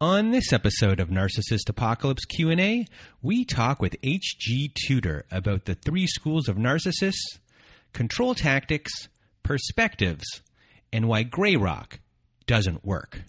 On this episode of Narcissist Apocalypse Q&A, we talk with H.G. Tudor about the three schools of narcissists, control tactics, perspectives, and why gray rock doesn't work.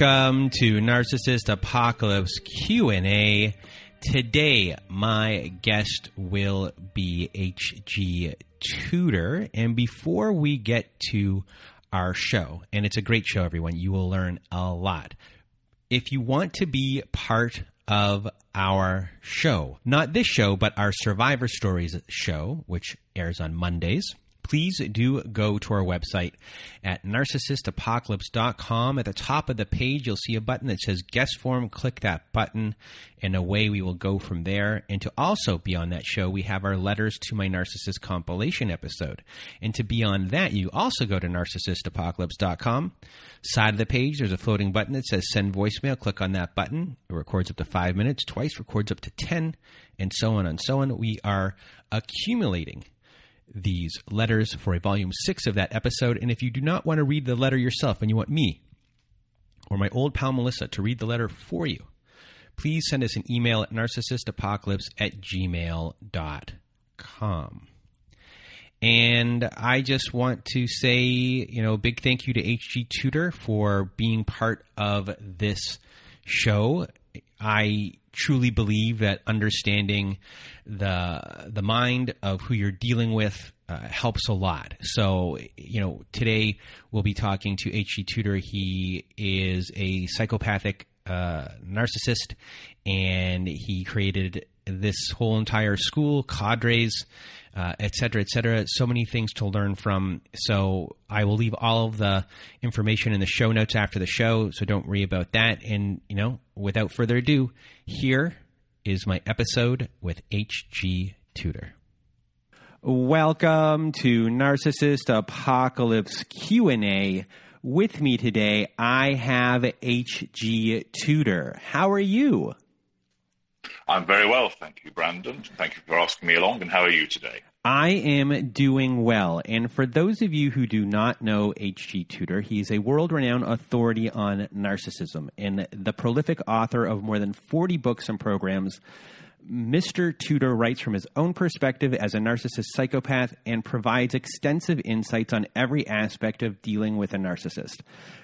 Welcome to Narcissist Apocalypse Q&A. Today my guest will be HG Tudor and before we get to our show, and it's a great show everyone, you will learn a lot. If you want to be part of our show, not this show, but our Survivor Stories show, which airs on Mondays, please do go to our website at narcissistapocalypse.com. At the top of the page, you'll see a button that says guest form. Click that button, and away we will go from there. And to also be on that show, we have our Letters to My Narcissist compilation episode. And to be on that, you also go to narcissistapocalypse.com. Side of the page, there's a floating button that says send voicemail. Click on that button. It records up to five minutes, twice records up to 10, and so on and so on. We are accumulating these letters for a volume six of that episode. And if you do not want to read the letter yourself and you want me or my old pal Melissa to read the letter for you, please send us an email at narcissistapocalypse at gmail.com. And I just want to say, you know, big thank you to HG Tudor for being part of this show. I truly believe that understanding the the mind of who you're dealing with uh, helps a lot. So, you know, today we'll be talking to H.G. Tudor. He is a psychopathic uh, narcissist, and he created this whole entire school, cadres, uh, et cetera, et cetera. So many things to learn from. So I will leave all of the information in the show notes after the show. So don't worry about that. And, you know, without further ado, here is my episode with H.G. Tudor. Welcome to Narcissist Apocalypse Q&A. With me today, I have H.G. Tudor. How are you? I'm very well, thank you, Brandon. Thank you for asking me along. And how are you today? I am doing well. And for those of you who do not know H.G. Tudor, he is a world renowned authority on narcissism and the prolific author of more than 40 books and programs Mr. Tudor writes from his own perspective as a narcissist psychopath and provides extensive insights on every aspect of dealing with a narcissist.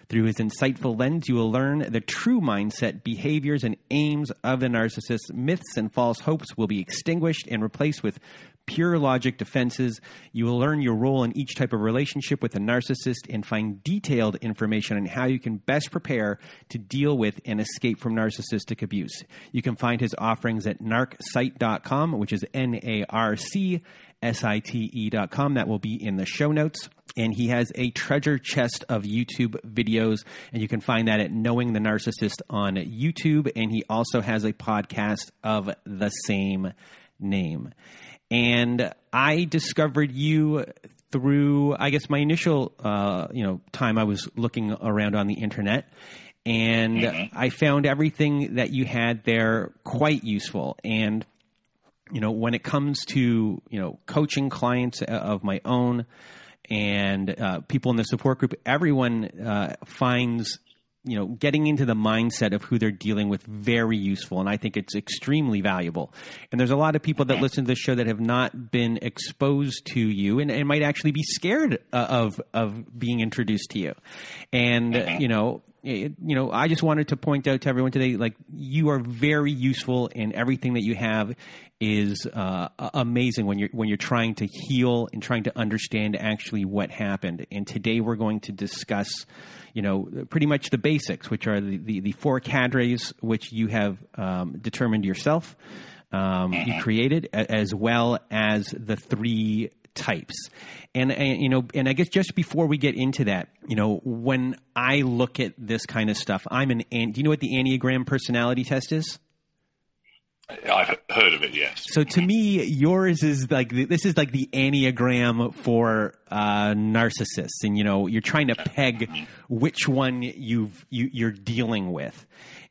Through his insightful lens, you will learn the true mindset, behaviors, and aims of the narcissist. Myths and false hopes will be extinguished and replaced with pure logic defenses. You will learn your role in each type of relationship with a narcissist and find detailed information on how you can best prepare to deal with and escape from narcissistic abuse. You can find his offerings at narcsite.com, which is N A R C S I T E.com. That will be in the show notes. And he has a treasure chest of YouTube videos, and you can find that at Knowing the Narcissist on YouTube. And he also has a podcast of the same name and I discovered you through, I guess, my initial, uh, you know, time I was looking around on the internet, and mm-hmm. I found everything that you had there quite useful. And you know, when it comes to you know coaching clients uh, of my own and uh, people in the support group, everyone uh, finds you know, getting into the mindset of who they're dealing with very useful, and I think it's extremely valuable. And there's a lot of people that listen to this show that have not been exposed to you, and, and might actually be scared uh, of of being introduced to you. And you know, it, you know, I just wanted to point out to everyone today, like you are very useful, and everything that you have is uh, amazing when you're when you're trying to heal and trying to understand actually what happened. And today we're going to discuss you know, pretty much the basics, which are the, the, the four cadres which you have um, determined yourself, um, you mm-hmm. created, as well as the three types. And, and, you know, and I guess just before we get into that, you know, when I look at this kind of stuff, I'm an. Do you know what the Enneagram personality test is? I've heard of it, yes. So to me, yours is like this is like the enneagram for uh, narcissists, and you know you're trying to peg which one you've you, you're dealing with.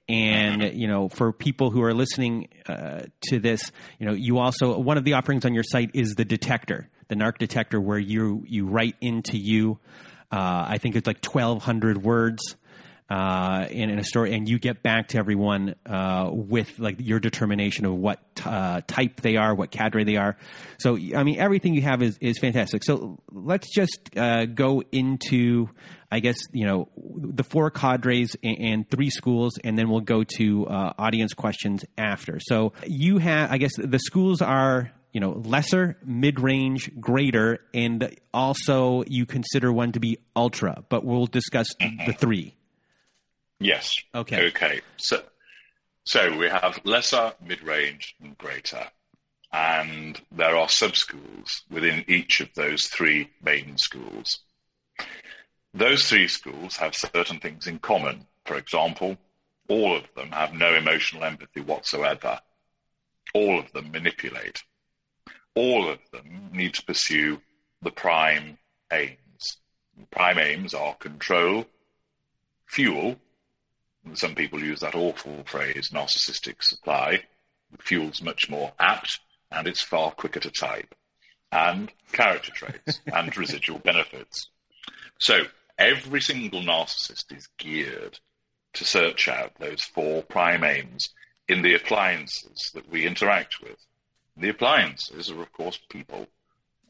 And you know, for people who are listening uh, to this, you know, you also one of the offerings on your site is the detector, the narc detector, where you you write into you. Uh, I think it's like twelve hundred words uh, in, in, a story, and you get back to everyone uh, with like your determination of what uh, type they are, what cadre they are. So, I mean, everything you have is is fantastic. So, let's just uh, go into, I guess, you know, the four cadres and, and three schools, and then we'll go to uh, audience questions after. So, you have, I guess, the schools are you know lesser mid-range greater and also you consider one to be ultra but we'll discuss the three Yes. Okay. Okay. So, so we have lesser, mid-range, and greater, and there are sub-schools within each of those three main schools. Those three schools have certain things in common. For example, all of them have no emotional empathy whatsoever. All of them manipulate. All of them need to pursue the prime aims. The prime aims are control, fuel, some people use that awful phrase, narcissistic supply. Fuel's much more apt and it's far quicker to type. And character traits and residual benefits. So every single narcissist is geared to search out those four prime aims in the appliances that we interact with. The appliances are, of course, people,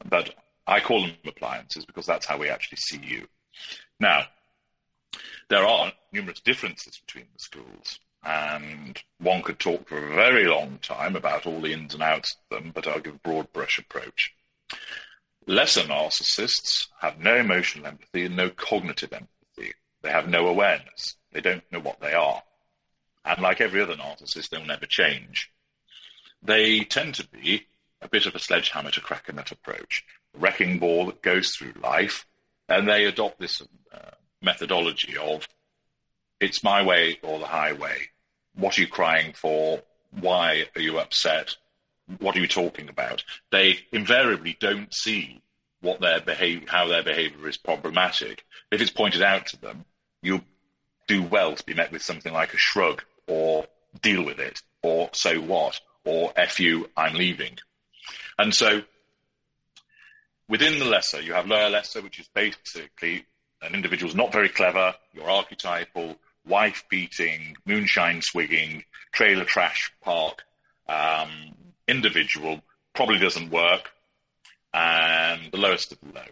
but I call them appliances because that's how we actually see you. Now, there are numerous differences between the schools, and one could talk for a very long time about all the ins and outs of them, but I'll give a broad brush approach. Lesser narcissists have no emotional empathy and no cognitive empathy. They have no awareness. They don't know what they are. And like every other narcissist, they'll never change. They tend to be a bit of a sledgehammer to crack a nut approach, a wrecking ball that goes through life, and they adopt this uh, methodology of it's my way or the highway. What are you crying for? Why are you upset? What are you talking about? They invariably don't see what their behavior, how their behavior is problematic. If it's pointed out to them, you do well to be met with something like a shrug or deal with it or so what or F you, I'm leaving. And so within the lesser, you have lower lesser, which is basically an individual's not very clever, you're archetypal, wife beating, moonshine swigging, trailer trash park um, individual probably doesn't work, and the lowest of the low.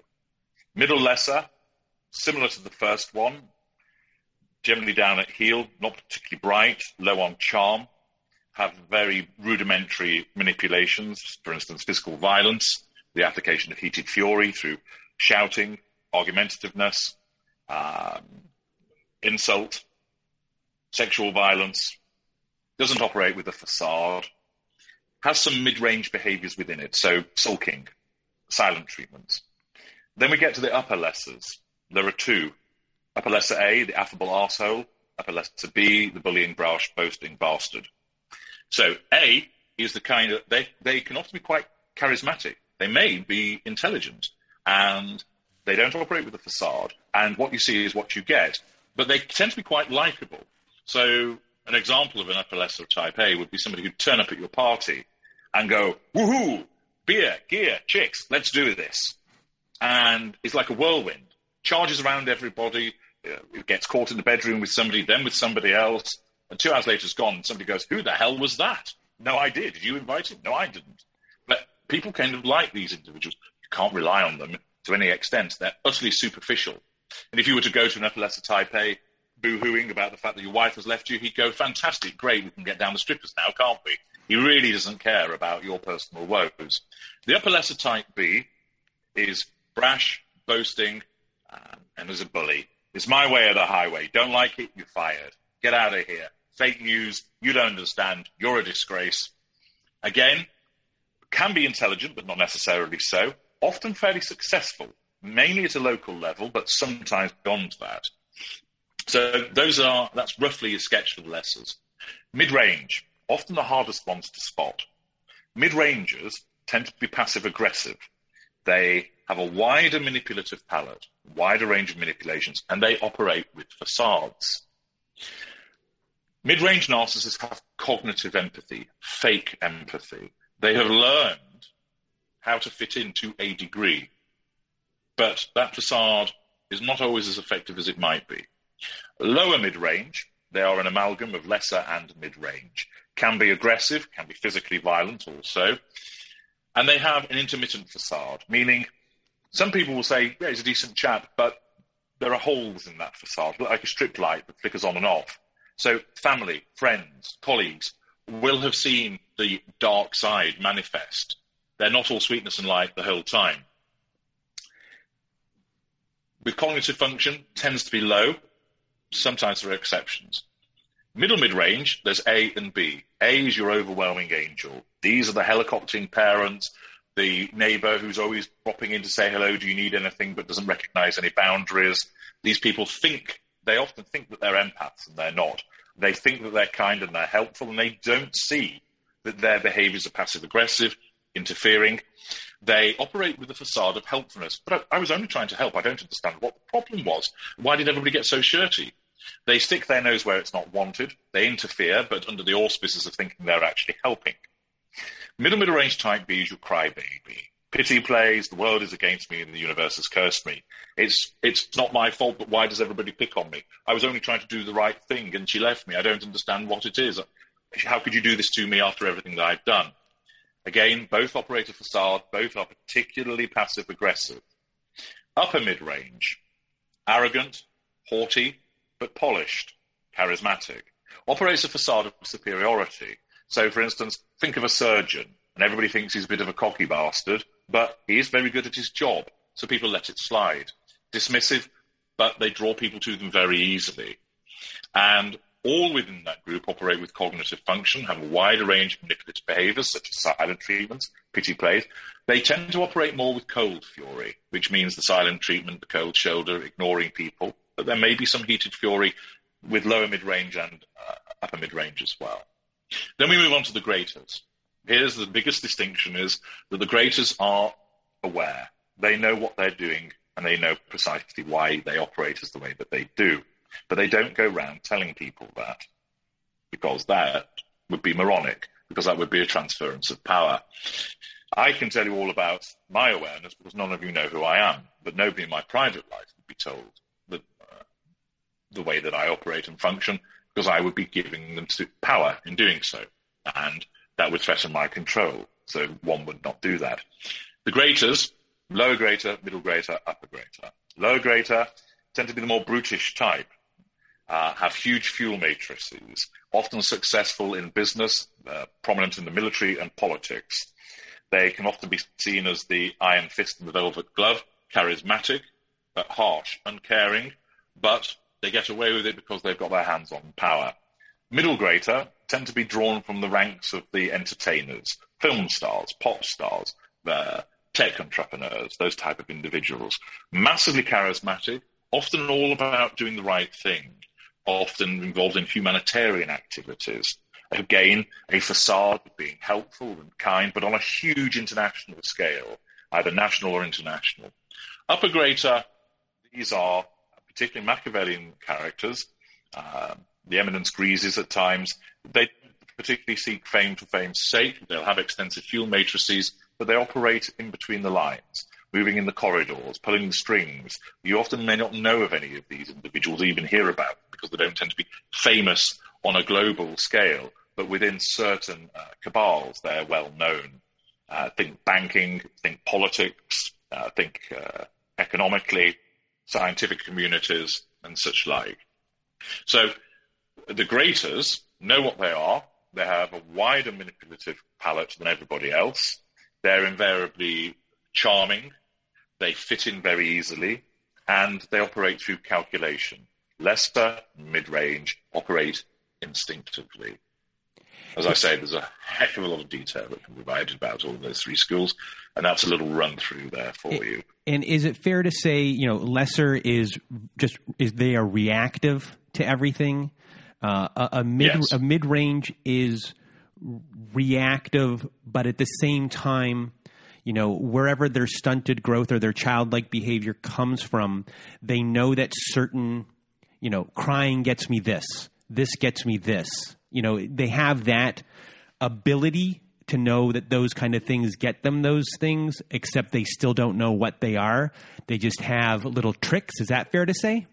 Middle lesser, similar to the first one, generally down at heel, not particularly bright, low on charm, have very rudimentary manipulations, for instance, physical violence, the application of heated fury through shouting, argumentativeness, um, insult, sexual violence, doesn't operate with a facade, has some mid range behaviors within it, so sulking, silent treatments. Then we get to the upper lessers. There are two upper lesser A, the affable arsehole, upper lesser B, the bullying, brash, boasting bastard. So A is the kind of, they, they can often be quite charismatic. They may be intelligent and they don't operate with a facade, and what you see is what you get. But they tend to be quite likable. So an example of an upper lesser type A would be somebody who'd turn up at your party and go, woohoo, beer, gear, chicks, let's do this. And it's like a whirlwind, charges around everybody, uh, gets caught in the bedroom with somebody, then with somebody else, and two hours later it's gone. Somebody goes, who the hell was that? No idea. Did you invite him? No, I didn't. But people kind of like these individuals. You can't rely on them to any extent. They're utterly superficial. And if you were to go to an upper lesser type A, boo-hooing about the fact that your wife has left you, he'd go, fantastic, great, we can get down the strippers now, can't we? He really doesn't care about your personal woes. The upper lesser type B is brash, boasting, um, and is a bully. It's my way or the highway. Don't like it, you're fired. Get out of here. Fake news, you don't understand, you're a disgrace. Again, can be intelligent, but not necessarily so often fairly successful, mainly at a local level, but sometimes beyond that. So those are that's roughly a sketch of the lessers. Mid-range, often the hardest ones to spot. Mid-rangers tend to be passive aggressive. They have a wider manipulative palette, wider range of manipulations, and they operate with facades. Mid range narcissists have cognitive empathy, fake empathy. They have learned how to fit into a degree, but that facade is not always as effective as it might be. Lower mid range, they are an amalgam of lesser and mid range, can be aggressive, can be physically violent also, and they have an intermittent facade, meaning some people will say, yeah, he's a decent chap, but there are holes in that facade, like a strip light that flickers on and off. So family, friends, colleagues will have seen the dark side manifest. They're not all sweetness and light the whole time. With cognitive function tends to be low. Sometimes there are exceptions. Middle mid range, there's A and B. A is your overwhelming angel. These are the helicoptering parents, the neighbor who's always dropping in to say hello, do you need anything, but doesn't recognize any boundaries. These people think they often think that they're empaths and they're not. They think that they're kind and they're helpful, and they don't see that their behaviors are passive aggressive, interfering. They operate with a facade of helpfulness. But I, I, was only trying to help. I don't understand what the problem was. Why did everybody get so shirty? They stick their nose where it's not wanted. They interfere, but under the auspices of thinking they're actually helping. Middle middle range type B is your crybaby pity plays, the world is against me and the universe has cursed me. It's it's not my fault, but why does everybody pick on me? I was only trying to do the right thing and she left me. I don't understand what it is. How could you do this to me after everything that I've done? Again, both operate a facade, both are particularly passive aggressive. Upper mid range, arrogant, haughty, but polished, charismatic. Operates a facade of superiority. So, for instance, think of a surgeon, and everybody thinks he's a bit of a cocky bastard, but he is very good at his job, so people let it slide. Dismissive, but they draw people to them very easily. And all within that group operate with cognitive function, have a wider range of manipulative behaviors, such as silent treatments, pity plays. They tend to operate more with cold fury, which means the silent treatment, the cold shoulder, ignoring people. But there may be some heated fury with lower mid range and uh, upper mid range as well. Then we move on to the greaters here's the biggest distinction is that the greaters are aware. They know what they're doing and they know precisely why they operate as the way that they do. But they don't go around telling people that because that would be moronic, because that would be a transference of power. I can tell you all about my awareness because none of you know who I am, but nobody in my private life would be told that, uh, the way that I operate and function because I would be giving them power in doing so. And that would threaten my control. So one would not do that. The greaters, lower greater, middle greater, upper greater. Lower greater tend to be the more brutish type, uh, have huge fuel matrices, often successful in business, uh, prominent in the military and politics. They can often be seen as the iron fist and the velvet glove, charismatic, but harsh, uncaring, but they get away with it because they've got their hands on power. Middle greater tend to be drawn from the ranks of the entertainers, film stars, pop stars, tech entrepreneurs, those type of individuals. Massively charismatic, often all about doing the right thing, often involved in humanitarian activities. Again, a facade of being helpful and kind, but on a huge international scale, either national or international. Upper Greater, these are particularly Machiavellian characters, uh, the eminence grises at times. They particularly seek fame for fame's sake. They'll have extensive fuel matrices, but they operate in between the lines, moving in the corridors, pulling the strings. You often may not know of any of these individuals, even hear about them, because they don't tend to be famous on a global scale. But within certain uh, cabals, they're well known. Uh, think banking, think politics, uh, think uh, economically, scientific communities, and such like. So the greaters know what they are. They have a wider manipulative palette than everybody else. They're invariably charming. They fit in very easily and they operate through calculation. Lesser, mid range, operate instinctively. As I say, there's a heck of a lot of detail that can be provided about all those three schools, and that's a little run through there for it, you. And is it fair to say, you know, lesser is just is they are reactive to everything? Uh, a, a mid Yes. a mid range is reactive, but at the same time, you know, wherever their stunted growth or their childlike behavior comes from, they know that certain, you know, crying gets me this, this gets me this. You know, they have that ability to know that those kind of things get them those things, except they still don't know what they are. They just have little tricks. Is that fair to say?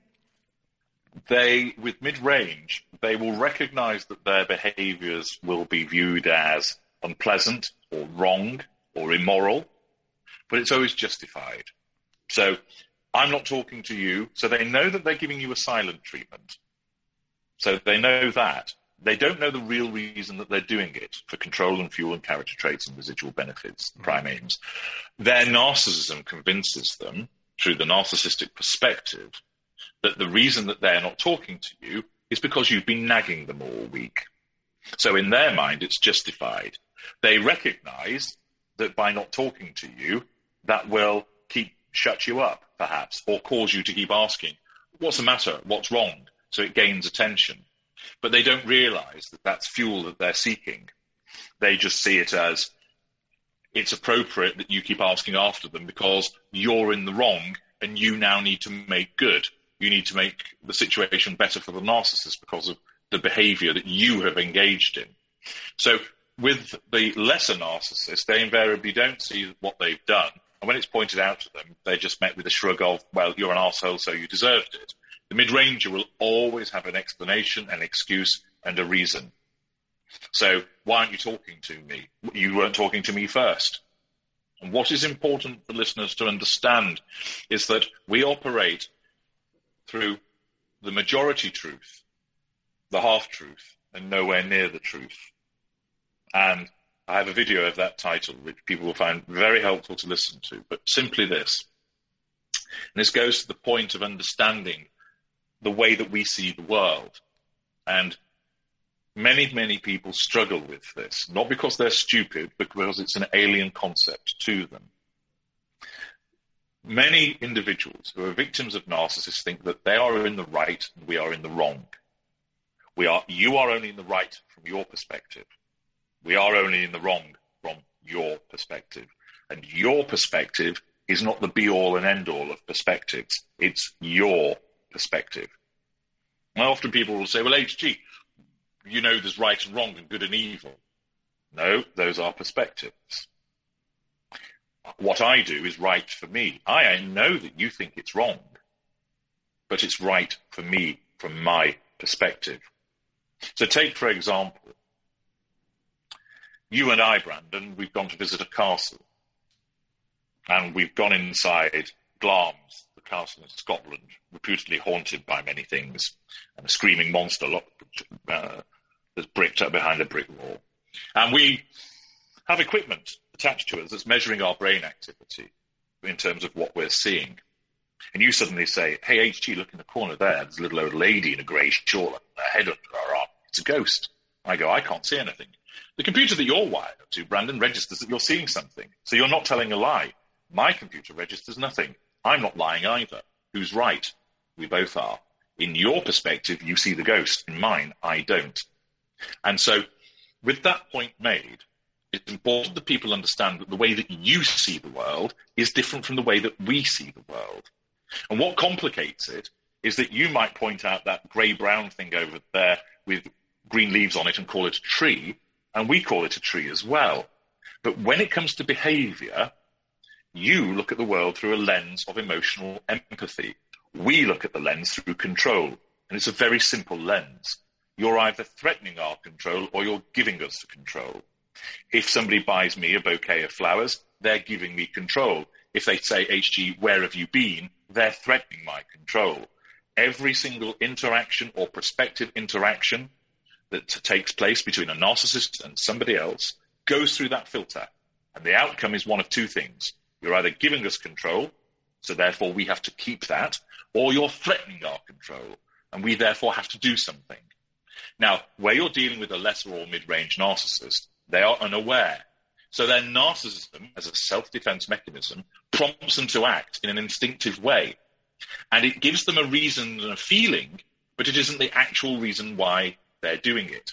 they with mid-range they will recognize that their behaviors will be viewed as unpleasant or wrong or immoral but it's always justified so i'm not talking to you so they know that they're giving you a silent treatment so they know that they don't know the real reason that they're doing it for control and fuel and character traits and residual benefits, the prime aims. Their narcissism convinces them, through the narcissistic perspective, that the reason that they're not talking to you is because you've been nagging them all week. So in their mind, it's justified. They recognize that by not talking to you, that will keep shut you up, perhaps, or cause you to keep asking, what's the matter? What's wrong? So it gains attention. But they don't realize that that's fuel that they're seeking. They just see it as it's appropriate that you keep asking after them because you're in the wrong and you now need to make good. You need to make the situation better for the narcissist because of the behavior that you have engaged in. So with the lesser narcissists, they invariably don't see what they've done. And when it's pointed out to them, they're just met with a shrug of, well, you're an asshole, so you deserved it. The mid-ranger will always have an explanation, an excuse, and a reason. So why aren't you talking to me? You weren't talking to me first. And what is important for listeners to understand is that we operate through the majority truth, the half truth, and nowhere near the truth. And I have a video of that title, which people will find very helpful to listen to, but simply this. And this goes to the point of understanding the way that we see the world. And many, many people struggle with this, not because they're stupid, but because it's an alien concept to them. Many individuals who are victims of narcissists think that they are in the right and we are in the wrong. We are, you are only in the right from your perspective. We are only in the wrong from your perspective. And your perspective is not the be all and end all of perspectives. It's your perspective. And often people will say, well, HG, you know there's right and wrong and good and evil. No, those are perspectives. What I do is right for me. I know that you think it's wrong, but it's right for me from my perspective. So take, for example, you and I, Brandon, we've gone to visit a castle. And we've gone inside Glamis, the castle in Scotland, reputedly haunted by many things, and a screaming monster locked, uh, that's bricked up behind a brick wall. And we have equipment attached to us that's measuring our brain activity in terms of what we're seeing. And you suddenly say, hey, HG, look in the corner there. There's a little old lady in a grey shawl a head under her arm. It's a ghost. I go, I can't see anything. The computer that you're wired to, Brandon, registers that you're seeing something. So you're not telling a lie. My computer registers nothing. I'm not lying either. Who's right? We both are. In your perspective, you see the ghost. In mine, I don't. And so, with that point made, it's important that people understand that the way that you see the world is different from the way that we see the world. And what complicates it is that you might point out that grey brown thing over there with green leaves on it and call it a tree, and we call it a tree as well. But when it comes to behavior, you look at the world through a lens of emotional empathy. We look at the lens through control, and it's a very simple lens. You're either threatening our control or you're giving us the control. If somebody buys me a bouquet of flowers, they're giving me control. If they say, HG, where have you been? They're threatening my control. Every single interaction or prospective interaction that takes place between a narcissist and somebody else goes through that filter. And the outcome is one of two things. You're either giving us control, so therefore we have to keep that, or you're threatening our control, and we therefore have to do something. Now, where you're dealing with a lesser or mid range narcissist, they are unaware. So their narcissism, as a self defense mechanism, prompts them to act in an instinctive way. And it gives them a reason and a feeling, but it isn't the actual reason why they're doing it.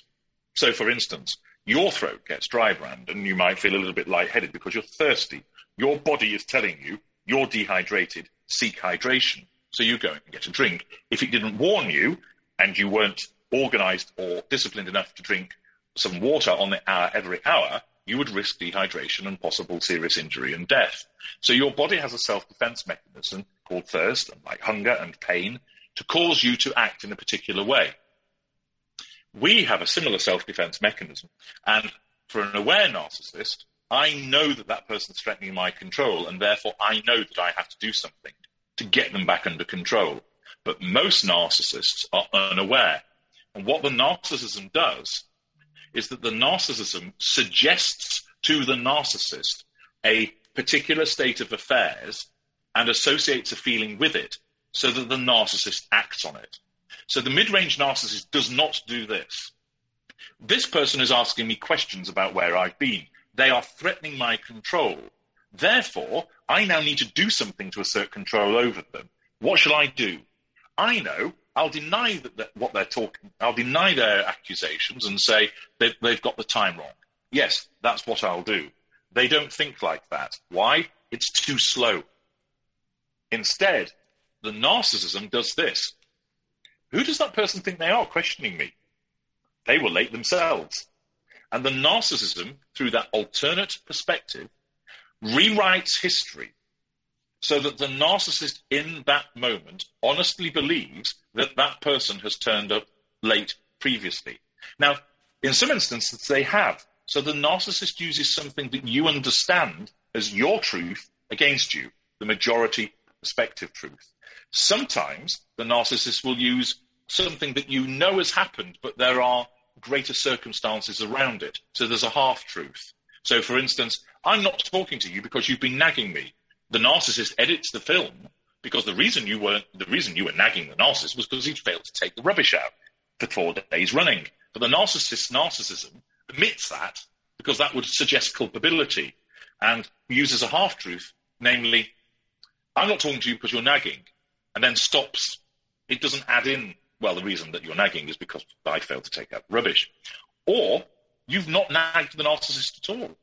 So, for instance, your throat gets dry Brandon you might feel a little bit lightheaded because you're thirsty. Your body is telling you you're dehydrated, seek hydration. So you go and get a drink. If it didn't warn you and you weren't organized or disciplined enough to drink some water on the hour every hour, you would risk dehydration and possible serious injury and death. So your body has a self-defense mechanism called thirst, like hunger and pain, to cause you to act in a particular way. We have a similar self-defense mechanism, and for an aware narcissist, I know that that person's threatening my control, and therefore I know that I have to do something to get them back under control. But most narcissists are unaware. And what the narcissism does is that the narcissism suggests to the narcissist a particular state of affairs and associates a feeling with it so that the narcissist acts on it. So the mid range narcissist does not do this. This person is asking me questions about where I've been. They are threatening my control. Therefore, I now need to do something to assert control over them. What shall I do? I know I'll deny that, that what they're talking. I'll deny their accusations and say they've, they've got the time wrong. Yes, that's what I'll do. They don't think like that. Why? It's too slow. Instead, the narcissism does this. Who does that person think they are questioning me? They were late themselves. And the narcissism, through that alternate perspective, rewrites history so that the narcissist in that moment honestly believes that that person has turned up late previously. Now, in some instances, they have. So the narcissist uses something that you understand as your truth against you, the majority perspective truth. Sometimes the narcissist will use something that you know has happened, but there are greater circumstances around it. So there's a half truth. So, for instance, I'm not talking to you because you've been nagging me. The narcissist edits the film because the reason you were the reason you were nagging the narcissist was because he'd failed to take the rubbish out for four days running. But the narcissist's narcissism admits that because that would suggest culpability and uses a half truth, namely, I'm not talking to you because you're nagging, and then stops. It doesn't add in well, the reason that you're nagging is because I failed to take out rubbish. Or you've not nagged the narcissist at all.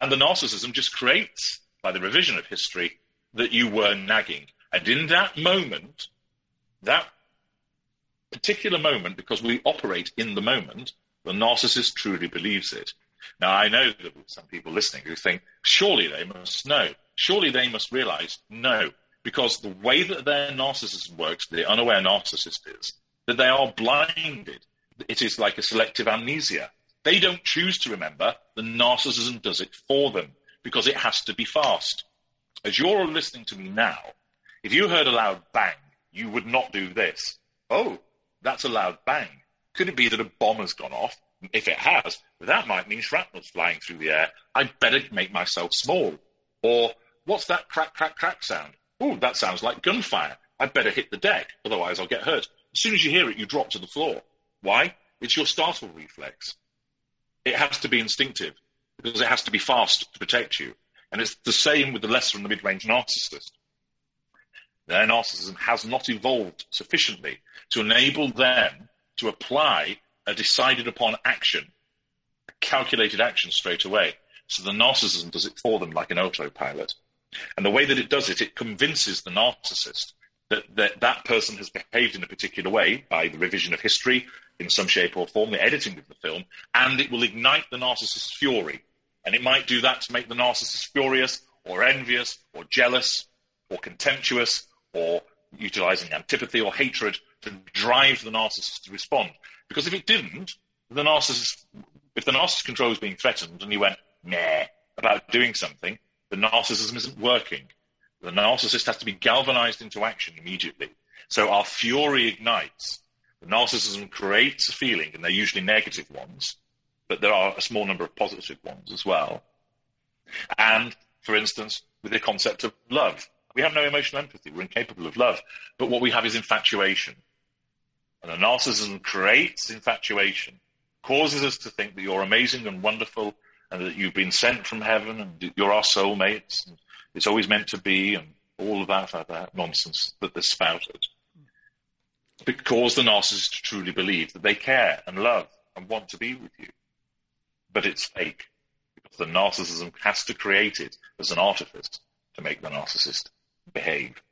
And the narcissism just creates, by the revision of history, that you were nagging. And in that moment, that particular moment, because we operate in the moment, the narcissist truly believes it. Now, I know that some people listening who think, surely they must know. Surely they must realize, no, because the way that their narcissism works, the unaware narcissist is that they are blinded. It is like a selective amnesia. They don't choose to remember. The narcissism does it for them because it has to be fast. As you're listening to me now, if you heard a loud bang, you would not do this. Oh, that's a loud bang. Could it be that a bomb has gone off? If it has, that might mean shrapnel's flying through the air. I'd better make myself small. Or what's that crack, crack, crack sound? Oh, that sounds like gunfire. I'd better hit the deck, otherwise I'll get hurt. As soon as you hear it, you drop to the floor. Why? It's your startle reflex. It has to be instinctive because it has to be fast to protect you. And it's the same with the lesser and the mid range narcissist. Their narcissism has not evolved sufficiently to enable them to apply a decided upon action, calculated action straight away. So the narcissism does it for them like an autopilot. And the way that it does it, it convinces the narcissist that, that that person has behaved in a particular way by the revision of history in some shape or form, the editing of the film, and it will ignite the narcissist's fury. And it might do that to make the narcissist furious or envious or jealous or contemptuous or utilizing antipathy or hatred to drive the narcissist to respond. Because if it didn't, the narcissist, if the narcissist control is being threatened and he went, nah, about doing something, the narcissism isn't working. The narcissist has to be galvanized into action immediately. So our fury ignites. The narcissism creates a feeling, and they're usually negative ones, but there are a small number of positive ones as well. And, for instance, with the concept of love, we have no emotional empathy. We're incapable of love. But what we have is infatuation. And the narcissism creates infatuation, causes us to think that you're amazing and wonderful and that you've been sent from heaven and you're our soulmates and it's always meant to be and all of that, that, that nonsense that they're spouted. Because the narcissist truly believe that they care and love and want to be with you. But it's fake. Because the narcissism has to create it as an artifice to make the narcissist behave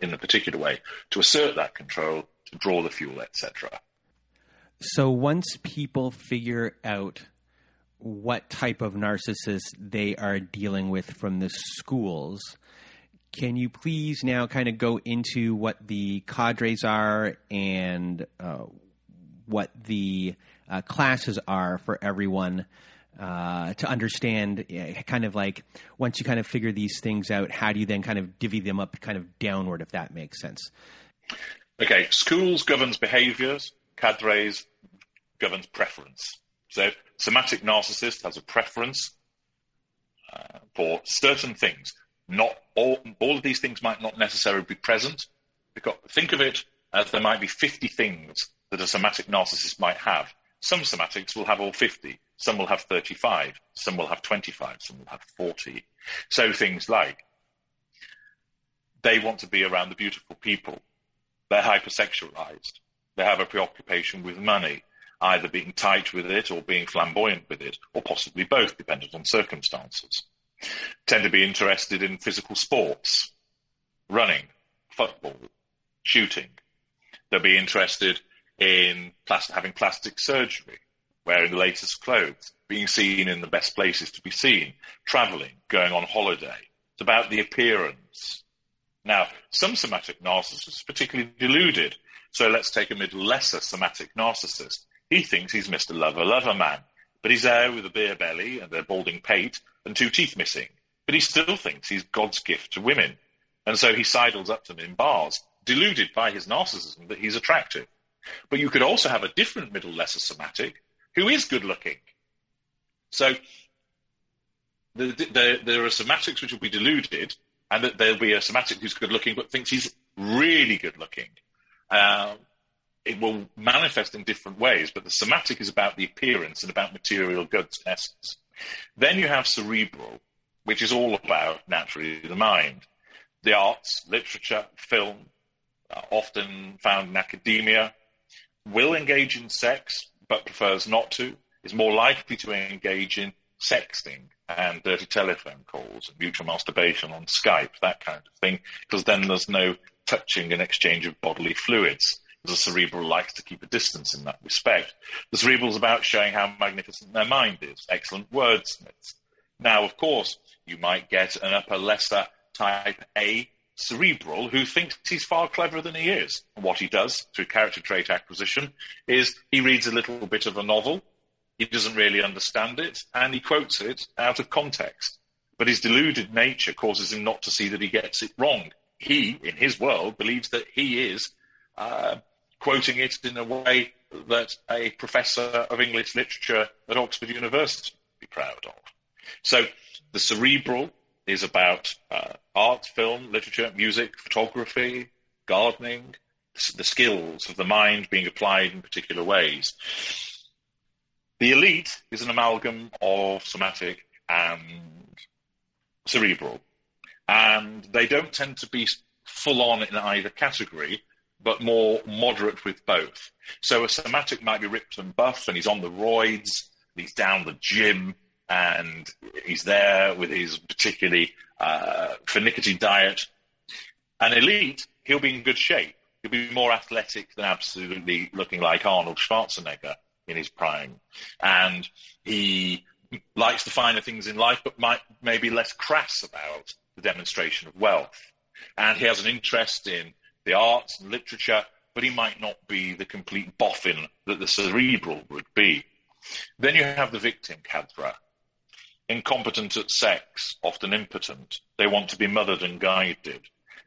in a particular way, to assert that control, to draw the fuel, etc. So once people figure out what type of narcissist they are dealing with from the schools, can you please now kind of go into what the cadres are and uh, what the uh, classes are for everyone uh, to understand kind of like once you kind of figure these things out, how do you then kind of divvy them up kind of downward, if that makes sense? Okay, schools governs behaviors, cadres governs preference. So, somatic narcissist has a preference uh, for certain things. Not all, all of these things might not necessarily be present. Because think of it as there might be 50 things that a somatic narcissist might have. Some somatics will have all 50. Some will have 35. Some will have 25. Some will have 40. So things like they want to be around the beautiful people. They're hypersexualized. They have a preoccupation with money, either being tight with it or being flamboyant with it, or possibly both, dependent on circumstances. Tend to be interested in physical sports, running, football, shooting. They'll be interested in having plastic surgery, wearing the latest clothes, being seen in the best places to be seen, traveling, going on holiday. It's about the appearance. Now, some somatic narcissists, particularly deluded. So let's take a mid lesser somatic narcissist. He thinks he's Mr. Lover Lover Man, but he's there with a beer belly and a balding pate and two teeth missing. But he still thinks he's God's gift to women. And so he sidles up to them in bars, deluded by his narcissism that he's attractive. But you could also have a different middle lesser somatic who is good looking. So the, the, there are somatics which will be deluded, and that there'll be a somatic who's good looking but thinks he's really good looking. Uh, it will manifest in different ways, but the somatic is about the appearance and about material goods in essence. Then you have cerebral, which is all about naturally the mind. The arts, literature, film, often found in academia, will engage in sex but prefers not to, is more likely to engage in sexting and dirty telephone calls and mutual masturbation on Skype, that kind of thing, because then there's no touching and exchange of bodily fluids. The cerebral likes to keep a distance in that respect. The cerebral is about showing how magnificent their mind is, excellent wordsmiths. Now, of course, you might get an upper lesser type A cerebral who thinks he's far cleverer than he is. What he does through character trait acquisition is he reads a little bit of a novel, he doesn't really understand it, and he quotes it out of context. But his deluded nature causes him not to see that he gets it wrong. He, in his world, believes that he is uh, quoting it in a way that a professor of English literature at Oxford University would be proud of. So the cerebral is about uh, art, film, literature, music, photography, gardening, the skills of the mind being applied in particular ways. The elite is an amalgam of somatic and cerebral, and they don't tend to be full on in either category, but more moderate with both. So a somatic might be ripped and buff, and he's on the roids, he's down the gym, and he's there with his particularly uh, finicky diet. An elite, he'll be in good shape. He'll be more athletic than absolutely looking like Arnold Schwarzenegger in his prime. And he likes the finer things in life, but might maybe less crass about the demonstration of wealth. And he has an interest in the arts and literature, but he might not be the complete boffin that the cerebral would be. Then you have the victim cadre, incompetent at sex, often impotent. They want to be mothered and guided.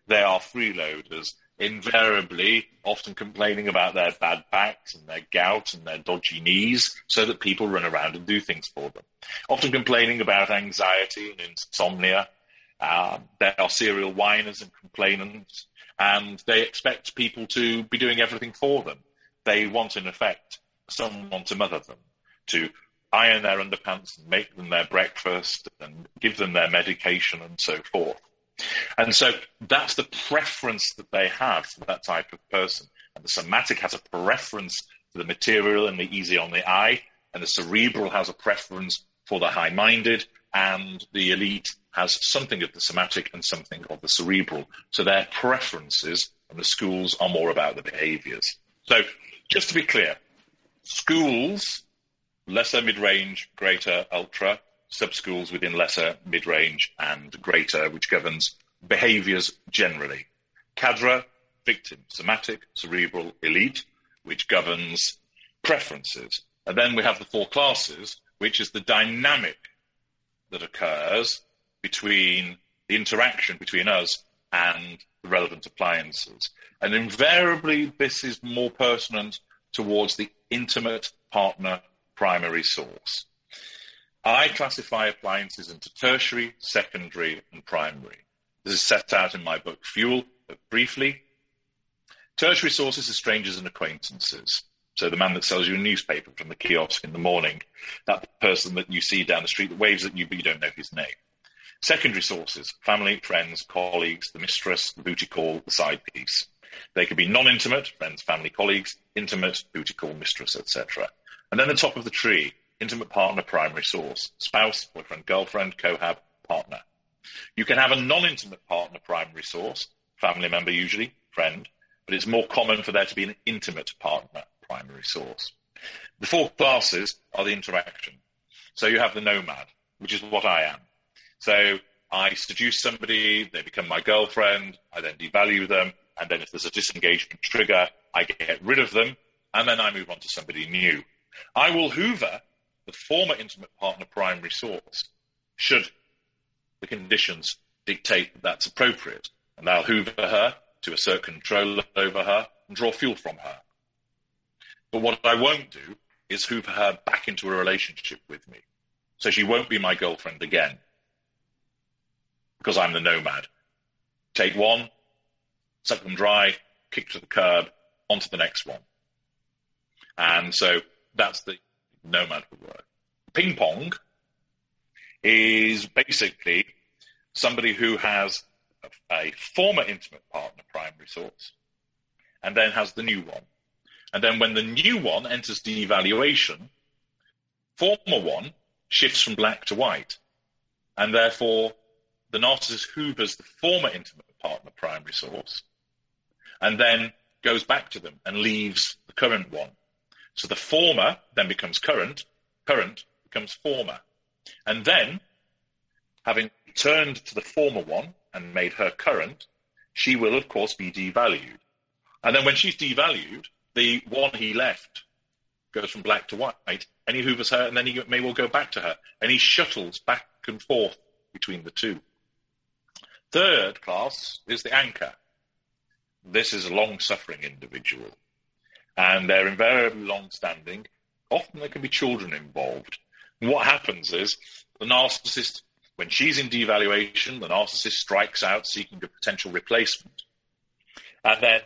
They are freeloaders, invariably often complaining about their bad backs and their gout and their dodgy knees so that people run around and do things for them. Often complaining about anxiety and insomnia. Uh, they are serial whiners and complainants, and they expect people to be doing everything for them. they want, in effect, someone to mother them, to iron their underpants and make them their breakfast and give them their medication and so forth. And so that's the preference that they have for that type of person. And the somatic has a preference for the material and the easy on the eye, and the cerebral has a preference for the high minded, and the elite has something of the somatic and something of the cerebral. So their preferences and the schools are more about the behaviors. So just to be clear, schools, lesser, mid range, greater, ultra, sub schools within lesser, mid range, and greater, which governs behaviors generally. Cadre, victim, somatic, cerebral, elite, which governs preferences. And then we have the four classes, which is the dynamic that occurs between the interaction between us and the relevant appliances. And invariably, this is more pertinent towards the intimate partner primary source. I classify appliances into tertiary, secondary, and primary. This is set out in my book Fuel, but briefly. Tertiary sources are strangers and acquaintances. So the man that sells you a newspaper from the kiosk in the morning, that person that you see down the street that waves at you but you don't know his name. Secondary sources, family, friends, colleagues, the mistress, the booty call, the side piece. They could be non-intimate, friends, family, colleagues, intimate, booty call, mistress, etc. And then the top of the tree, intimate partner, primary source, spouse, boyfriend, girlfriend, cohab, partner. You can have a non-intimate partner, primary source, family member usually, friend, but it's more common for there to be an intimate partner, primary source. The four classes are the interaction. So you have the nomad, which is what I am. So I seduce somebody, they become my girlfriend, I then devalue them, and then if there's a disengagement trigger, I get rid of them, and then I move on to somebody new. I will hoover the former intimate partner primary source, should the conditions dictate that that's appropriate. And I'll hoover her to assert control over her and draw fuel from her. But what I won't do is hoover her back into a relationship with me. So she won't be my girlfriend again because I'm the nomad. Take one, suck them dry, kick to the curb, onto the next one. And so that's the nomad work. Ping pong is basically somebody who has a former intimate partner primary source and then has the new one. And then when the new one enters devaluation, former one shifts from black to white. And therefore the narcissist hoovers the former intimate partner primary source and then goes back to them and leaves the current one. So the former then becomes current, current becomes former. And then, having turned to the former one and made her current, she will, of course, be devalued. And then when she's devalued, the one he left goes from black to white, and he hoovers her, and then he may well go back to her, and he shuttles back and forth between the two. Third class is the anchor. This is a long suffering individual. And they're invariably long standing. Often there can be children involved. And what happens is the narcissist, when she's in devaluation, the narcissist strikes out seeking a potential replacement. And then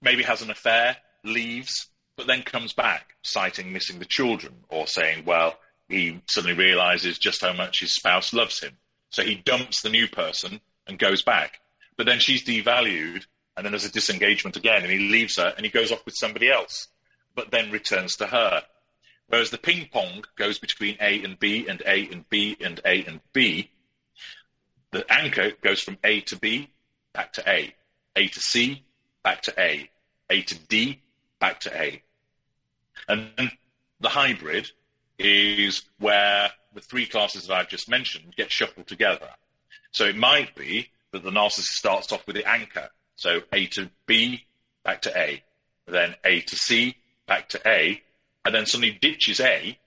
maybe has an affair, leaves, but then comes back citing missing the children or saying, well, he suddenly realizes just how much his spouse loves him. So he dumps the new person and goes back. But then she's devalued, and then there's a disengagement again, and he leaves her and he goes off with somebody else, but then returns to her. Whereas the ping pong goes between A and B and A and B and A and B. The anchor goes from A to B back to A, A to C back to A, A to D back to A. And then the hybrid is where the three classes that I've just mentioned get shuffled together. So it might be that the narcissist starts off with the anchor. So A to B, back to A. Then A to C, back to A. And then suddenly ditches A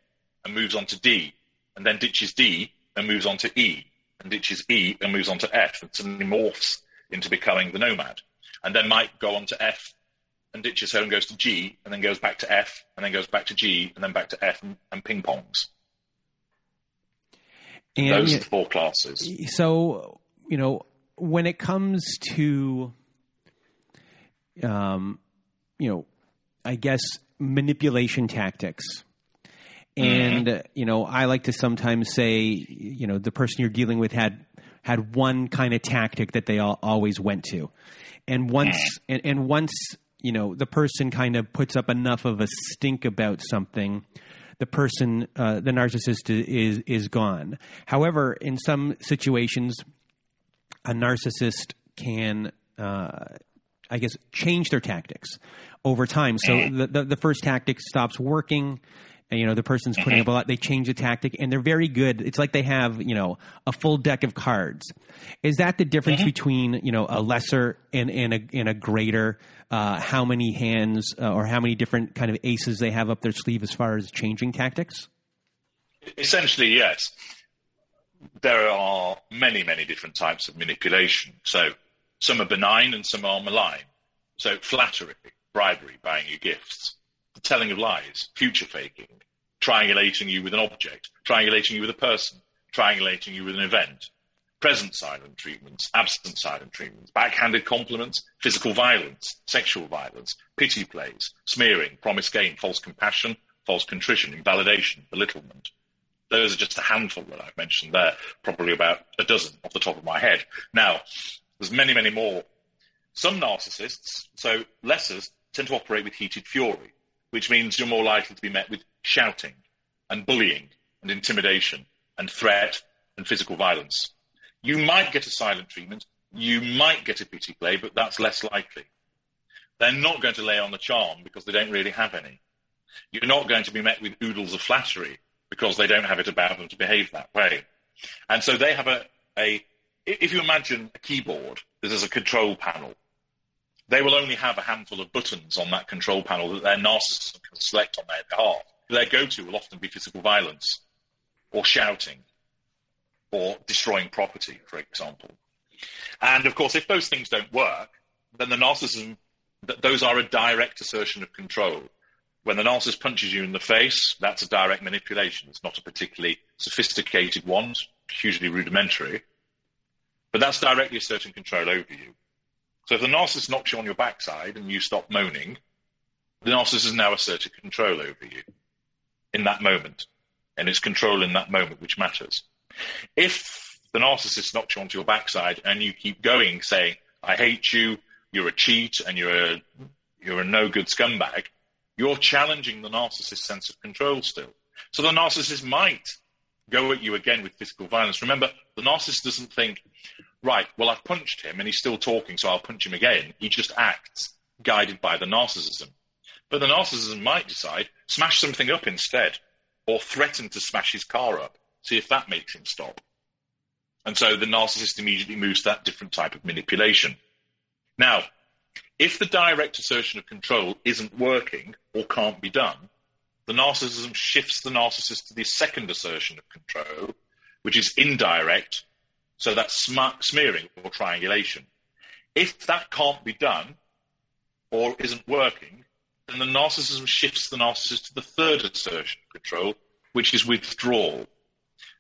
and moves on to D. And then ditches D and moves on to E. And ditches E and moves on to F. And suddenly morphs into becoming the nomad. And then might go on to F and ditches her and goes to G and then goes back to F and then goes back to G and then back to F and, and ping pongs. And Those are the four classes. So, you know, when it comes to, um, you know, I guess, manipulation tactics. And mm-hmm. you know, I like to sometimes say, you know, the person you're dealing with had had one kind of tactic that they all, always went to, and once and, and once you know the person kind of puts up enough of a stink about something, the person, uh, the narcissist is is gone. However, in some situations, a narcissist can, uh, I guess, change their tactics over time. So mm-hmm. the, the, the first tactic stops working. And, you know, the person's putting up a lot. They change the tactic, and they're very good. It's like they have, you know, a full deck of cards. Is that the difference mm-hmm. between, you know, a lesser and, and a and a greater? Uh, how many hands uh, or how many different kind of aces they have up their sleeve as far as changing tactics? Essentially, yes. There are many, many different types of manipulation. So some are benign and some are malign. So flattery, bribery, buying you gifts, the telling of lies, future faking, triangulating you with an object, triangulating you with a person, triangulating you with an event, present silent treatments, absent silent treatments, backhanded compliments, physical violence, sexual violence, pity plays, smearing, promise gain, false compassion, false contrition, invalidation, belittlement. Those are just a handful that I've mentioned there, probably about a dozen off the top of my head. Now, there's many, many more. Some narcissists, so lessers, tend to operate with heated fury, which means you're more likely to be met with shouting and bullying and intimidation and threat and physical violence. You might get a silent treatment, you might get a pity play, but that's less likely. They're not going to lay on the charm because they don't really have any. You're not going to be met with oodles of flattery because they don't have it about them to behave that way. And so they have a, a if you imagine a keyboard, there's a control panel they will only have a handful of buttons on that control panel that their narcissist can select on their behalf. Their go-to will often be physical violence or shouting or destroying property, for example. And of course, if those things don't work, then the narcissism, those are a direct assertion of control. When the narcissist punches you in the face, that's a direct manipulation. It's not a particularly sophisticated one, it's usually rudimentary, but that's directly asserting control over you. So if the narcissist knocks you on your backside and you stop moaning, the narcissist has now asserted control over you in that moment. And it's control in that moment which matters. If the narcissist knocks you onto your backside and you keep going saying, I hate you, you're a cheat, and you're a, you're a no good scumbag, you're challenging the narcissist's sense of control still. So the narcissist might go at you again with physical violence. Remember, the narcissist doesn't think, right, well, I've punched him and he's still talking, so I'll punch him again. He just acts guided by the narcissism. But the narcissism might decide, smash something up instead, or threaten to smash his car up, see if that makes him stop. And so the narcissist immediately moves to that different type of manipulation. Now, if the direct assertion of control isn't working or can't be done, the narcissism shifts the narcissist to the second assertion of control, which is indirect so that's smearing or triangulation. If that can't be done or isn't working, then the narcissism shifts the narcissist to the third assertion control, which is withdrawal.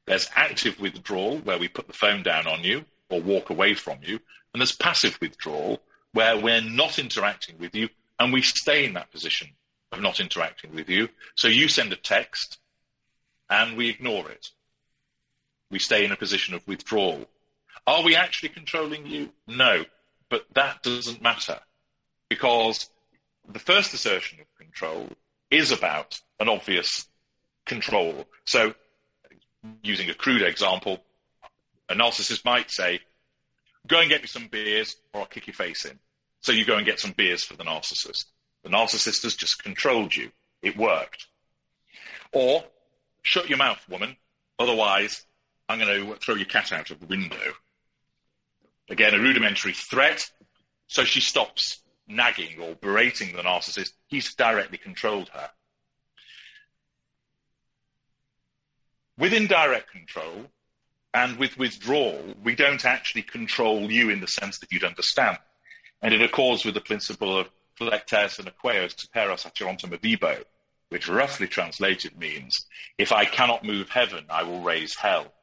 There's active withdrawal, where we put the phone down on you or walk away from you, and there's passive withdrawal, where we're not interacting with you and we stay in that position of not interacting with you. So you send a text and we ignore it. We stay in a position of withdrawal. Are we actually controlling you? No, but that doesn't matter because the first assertion of control is about an obvious control. So, using a crude example, a narcissist might say, Go and get me some beers or I'll kick your face in. So you go and get some beers for the narcissist. The narcissist has just controlled you. It worked. Or, shut your mouth, woman. Otherwise, I'm going to throw your cat out of the window. Again, a rudimentary threat. So she stops nagging or berating the narcissist. He's directly controlled her. With indirect control and with withdrawal, we don't actually control you in the sense that you'd understand. And it accords with the principle of flectere si nequeo superos Acheronta movebo, which roughly translated means, if I cannot move heaven, I will raise hell.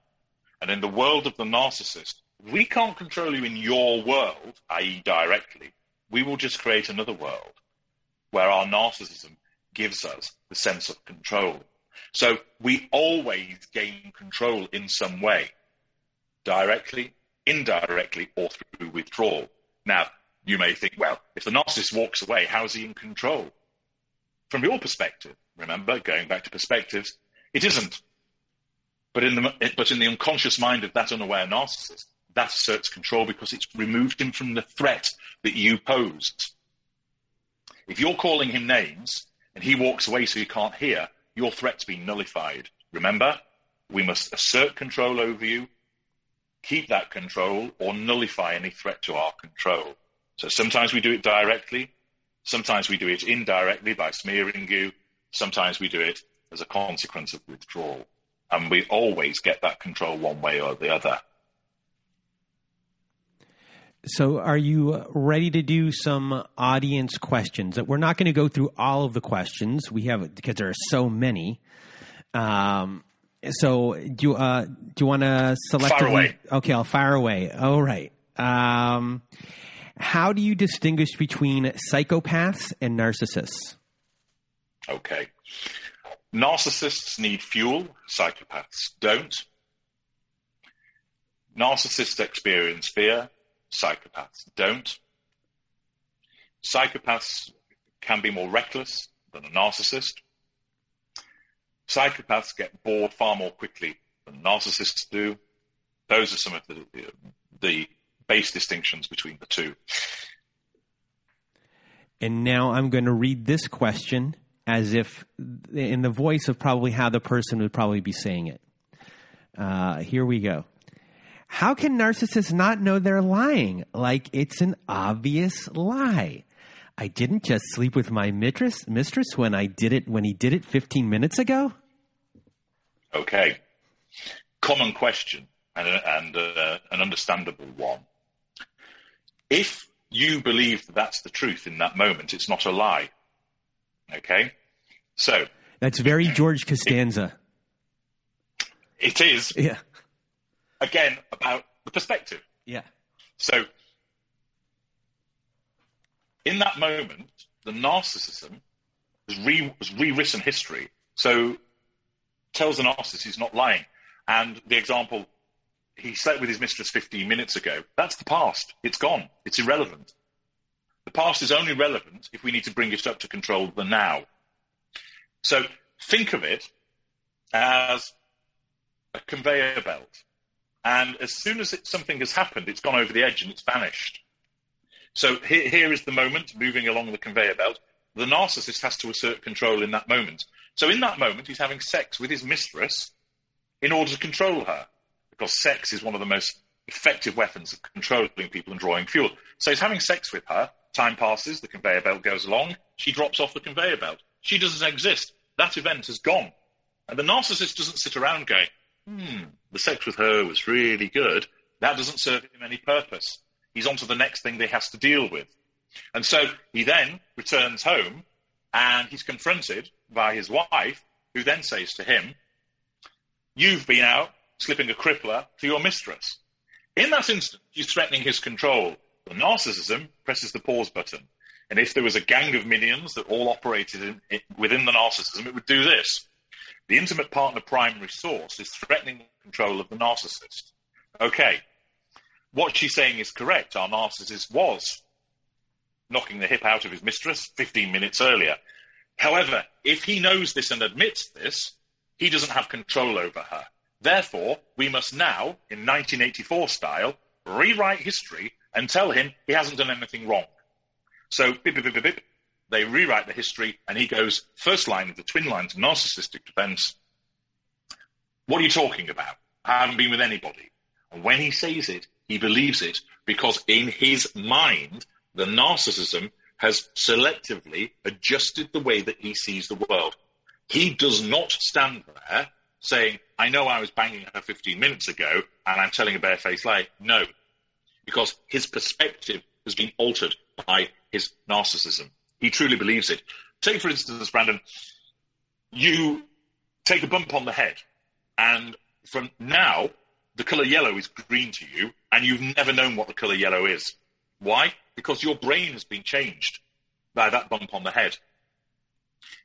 And in the world of the narcissist, we can't control you in your world, i.e., directly. We will just create another world. where our narcissism gives us the sense of control. So we always gain control in some way, directly, indirectly, or through withdrawal. Now, you may think, well, if the narcissist walks away, how is he in control? From your perspective, remember, going back to perspectives, it isn't. But in the, but in the unconscious mind of that unaware narcissist, that asserts control because it's removed him from the threat that you posed. If you're calling him names and he walks away so you can't hear, your threat's been nullified. Remember, we must assert control over you, keep that control, or nullify any threat to our control. So sometimes we do it directly, sometimes we do it indirectly by smearing you, sometimes we do it as a consequence of withdrawal. And we always get that control one way or the other. So, are you ready to do some audience questions? We're not going to go through all of the questions we have because there are so many. Um, so, do you, uh, do you want to select? Fire away. Okay, I'll fire away. All right. Um, how do you distinguish between psychopaths and narcissists? Okay. Narcissists need fuel, psychopaths don't. Narcissists experience fear, Psychopaths don't. Psychopaths can be more reckless than a narcissist. Psychopaths get bored far more quickly than narcissists do. Those are some of the, the base distinctions between the two. And now I'm going to read this question as if in the voice of probably how the person would probably be saying it. Uh, here we go. How can narcissists not know they're lying? Like it's an obvious lie. I didn't just sleep with my mistress, mistress when I did it when he did it 15 minutes ago. Okay, common question and, and uh, an understandable one. If you believe that that's the truth in that moment, it's not a lie. Okay, so that's very George Costanza. It, it is. Yeah again about the perspective. Yeah. So in that moment, the narcissism has, re, has rewritten history. So tells the narcissist he's not lying. And the example, he slept with his mistress 15 minutes ago, that's the past. It's gone. It's irrelevant. The past is only relevant if we need to bring it up to control the now. So think of it as a conveyor belt. And as soon as it, something has happened, it's gone over the edge and it's vanished. So here, here is the moment moving along the conveyor belt. The narcissist has to assert control in that moment. So in that moment, he's having sex with his mistress in order to control her, because sex is one of the most effective weapons of controlling people and drawing fuel. So he's having sex with her. Time passes, the conveyor belt goes along. She drops off the conveyor belt. She doesn't exist. That event is gone. And the narcissist doesn't sit around going, hmm, the sex with her was really good. That doesn't serve him any purpose. He's on to the next thing they has to deal with. And so he then returns home and he's confronted by his wife, who then says to him, You've been out slipping a crippler to your mistress. In that instant, she's threatening his control. The narcissism presses the pause button. And if there was a gang of minions that all operated in, in, within the narcissism, it would do this. The intimate partner primary source is threatening control of the narcissist. Okay, what she's saying is correct. Our narcissist was knocking the hip out of his mistress 15 minutes earlier. However, if he knows this and admits this, he doesn't have control over her. Therefore, we must now, in 1984 style, rewrite history and tell him he hasn't done anything wrong. So, they rewrite the history, and he goes, first line of the twin lines of narcissistic defense. What are you talking about? I haven't been with anybody. And when he says it, he believes it because in his mind, the narcissism has selectively adjusted the way that he sees the world. He does not stand there saying, I know I was banging her 15 minutes ago and I'm telling a barefaced lie. No, because his perspective has been altered by his narcissism. He truly believes it. Take, for instance, Brandon, you take a bump on the head, and from now, the color yellow is green to you, and you've never known what the color yellow is. Why? Because your brain has been changed. by that bump on the head.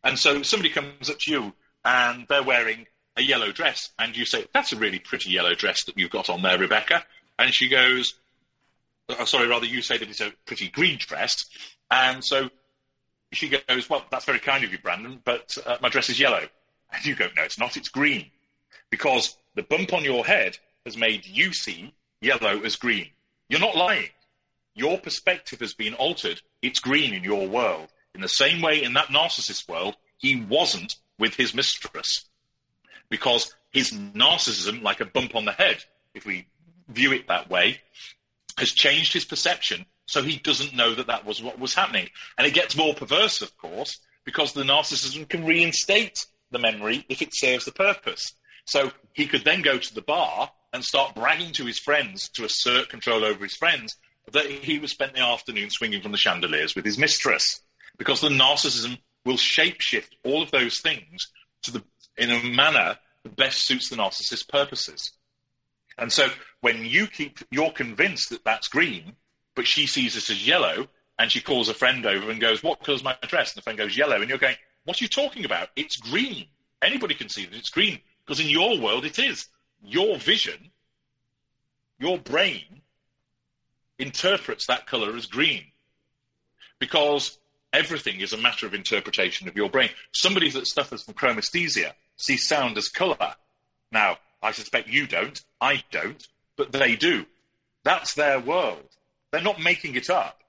And so somebody comes up to you and they're wearing a yellow dress, and you say, That's a really pretty yellow dress that you've got on there, Rebecca. And she goes, oh, Sorry, rather, you say that it's a pretty green dress. And so she goes, Well, that's very kind of you, Brandon, but uh, my dress is yellow. And you go, No, it's not, it's green. Because the bump on your head has made you see yellow as green. You're not lying. Your perspective has been altered. It's green in your world. In the same way, in that narcissist world, he wasn't with his mistress because his narcissism, like a bump on the head, if we view it that way, has changed his perception so he doesn't know that that was what was happening. And it gets more perverse, of course, because the narcissism can reinstate the memory if it serves the purpose. So he could then go to the bar and start bragging to his friends to assert control over his friends that he was spent the afternoon swinging from the chandeliers with his mistress. Because the narcissism will shapeshift all of those things to the in a manner that best suits the narcissist's purposes. And so when you keep, you're convinced that that's green, but she sees it as yellow, and she calls a friend over and goes, What colour's my dress? And the friend goes, Yellow. And you're going, What are you talking about? It's green. Anybody can see that it's green because in your world it is. Your vision, your brain interprets that colour as green because everything is a matter of interpretation of your brain. Somebody that suffers from chromesthesia sees sound as colour. Now, I suspect you don't, I don't, but they do. That's their world. They're not making it up.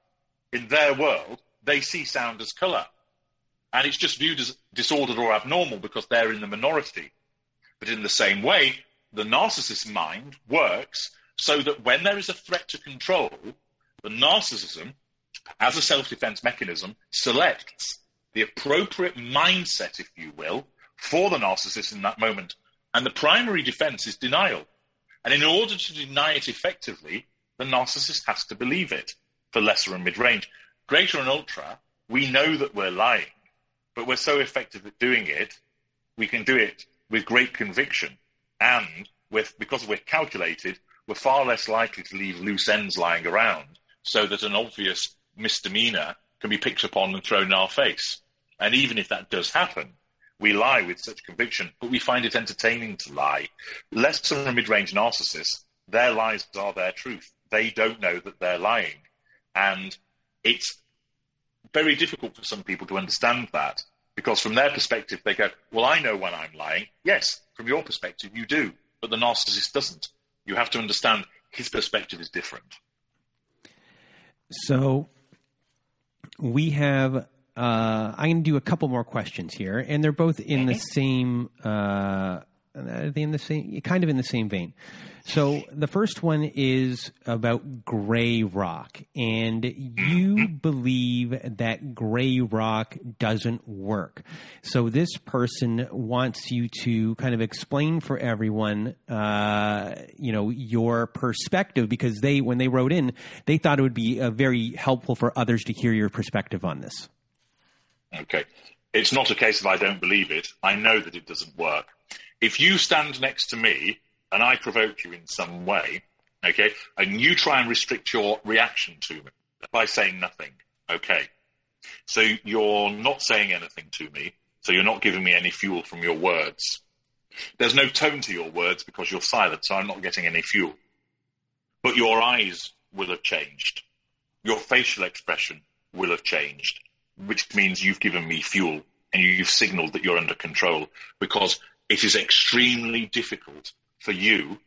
In their world, they see sound as colour. And it's just viewed as disordered or abnormal because they're in the minority. But in the same way, the narcissist mind works so that when there is a threat to control, the narcissism, as a self defense mechanism, selects the appropriate mindset, if you will, for the narcissist in that moment. And the primary defense is denial. And in order to deny it effectively, the narcissist has to believe it for lesser and mid range. Greater and ultra, we know that we're lying, but we're so effective at doing it, we can do it with great conviction. And with, because we're calculated, we're far less likely to leave loose ends lying around so that an obvious misdemeanor can be picked upon and thrown in our face. And even if that does happen, we lie with such conviction, but we find it entertaining to lie. Less than a mid range narcissist, their lies are their truth. They don't know that they're lying. And it's very difficult for some people to understand that because from their perspective, they go, Well, I know when I'm lying. Yes, from your perspective, you do, but the narcissist doesn't. You have to understand his perspective is different. So we have uh, I'm going to do a couple more questions here, and they're both in the same, uh, in the same, kind of in the same vein. So the first one is about gray rock, and you believe that gray rock doesn't work. So this person wants you to kind of explain for everyone, uh, you know, your perspective because they, when they wrote in, they thought it would be uh, very helpful for others to hear your perspective on this. Okay. It's not a case of I don't believe it. I know that it doesn't work. If you stand next to me and I provoke you in some way, okay, and you try and restrict your reaction to me by saying nothing, okay. So you're not saying anything to me, so you're not giving me any fuel from your words. There's no tone to your words because you're silent, so I'm not getting any fuel. But your eyes will have changed. Your facial expression will have changed which means you've given me fuel and you've signaled that you're under control because it is extremely difficult for you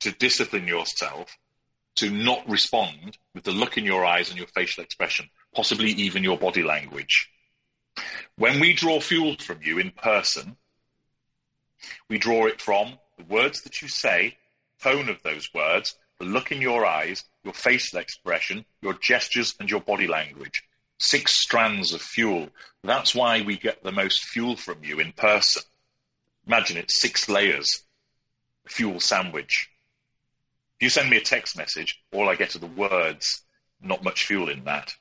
to discipline yourself to not respond with the look in your eyes and your facial expression, possibly even your body language. When we draw fuel from you in person, we draw it from the words that you say, tone of those words, the look in your eyes, your facial expression, your gestures, and your body language six strands of fuel. That's why we get the most fuel from you in person. Imagine it's six layers, fuel sandwich. If you send me a text message, all I get are the words, not much fuel in that.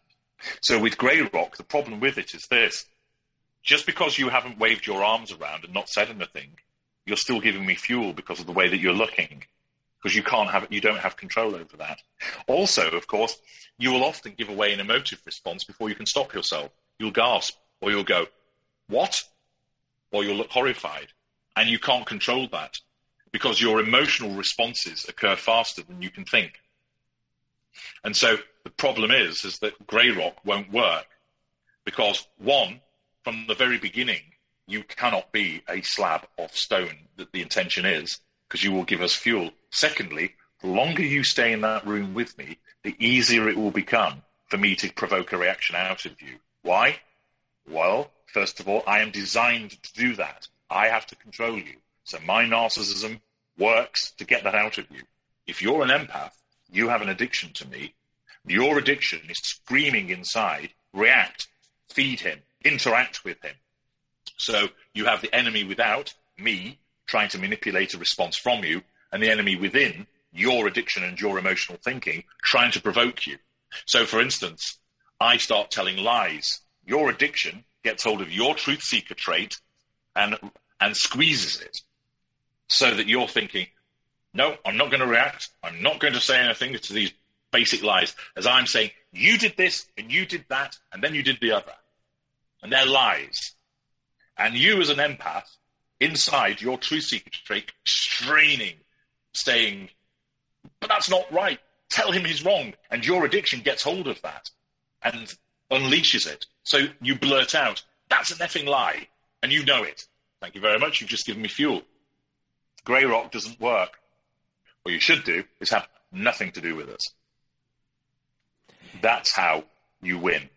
So with Grey Rock, the problem with it is this. Just because you haven't waved your arms around and not said anything, you're still giving me fuel because of the way that you're looking because you can't have you don't have control over that. Also, of course, you will often give away an emotive response before you can stop yourself. you'll gasp or you'll go, what? Or you'll look horrified. And you can't control that because your emotional responses occur faster than you can think. And so the problem is, is that grey rock won't work because one, from the very beginning, you cannot be a slab of stone that the intention is because you will give us fuel. Secondly, the longer you stay in that room with me, the easier it will become for me to provoke a reaction out of you. Why? Well, first of all, I am designed to do that. I have to control you. So my narcissism works to get that out of you. If you're an empath, you have an addiction to me. Your addiction is screaming inside, react, feed him, interact with him. So you have the enemy without, me, trying to manipulate a response from you, and the enemy within, your addiction and your emotional thinking, trying to provoke you. So, for instance, I start telling lies. Your addiction gets hold of your truth seeker trait and, and squeezes it so that you're thinking, no, I'm not going to react. I'm not going to say anything to these basic lies as I'm saying, you did this and you did that and then you did the other. And they're lies. And you as an empath, inside your seeker trait, straining, saying, but that's not right. Tell him he's wrong. And your addiction gets hold of that and unleashes it. So you blurt out, that's an effing lie. And you know it. Thank you very much. You've just given me fuel. Grey rock doesn't work. What you should do is have nothing to do with us. That's how you win.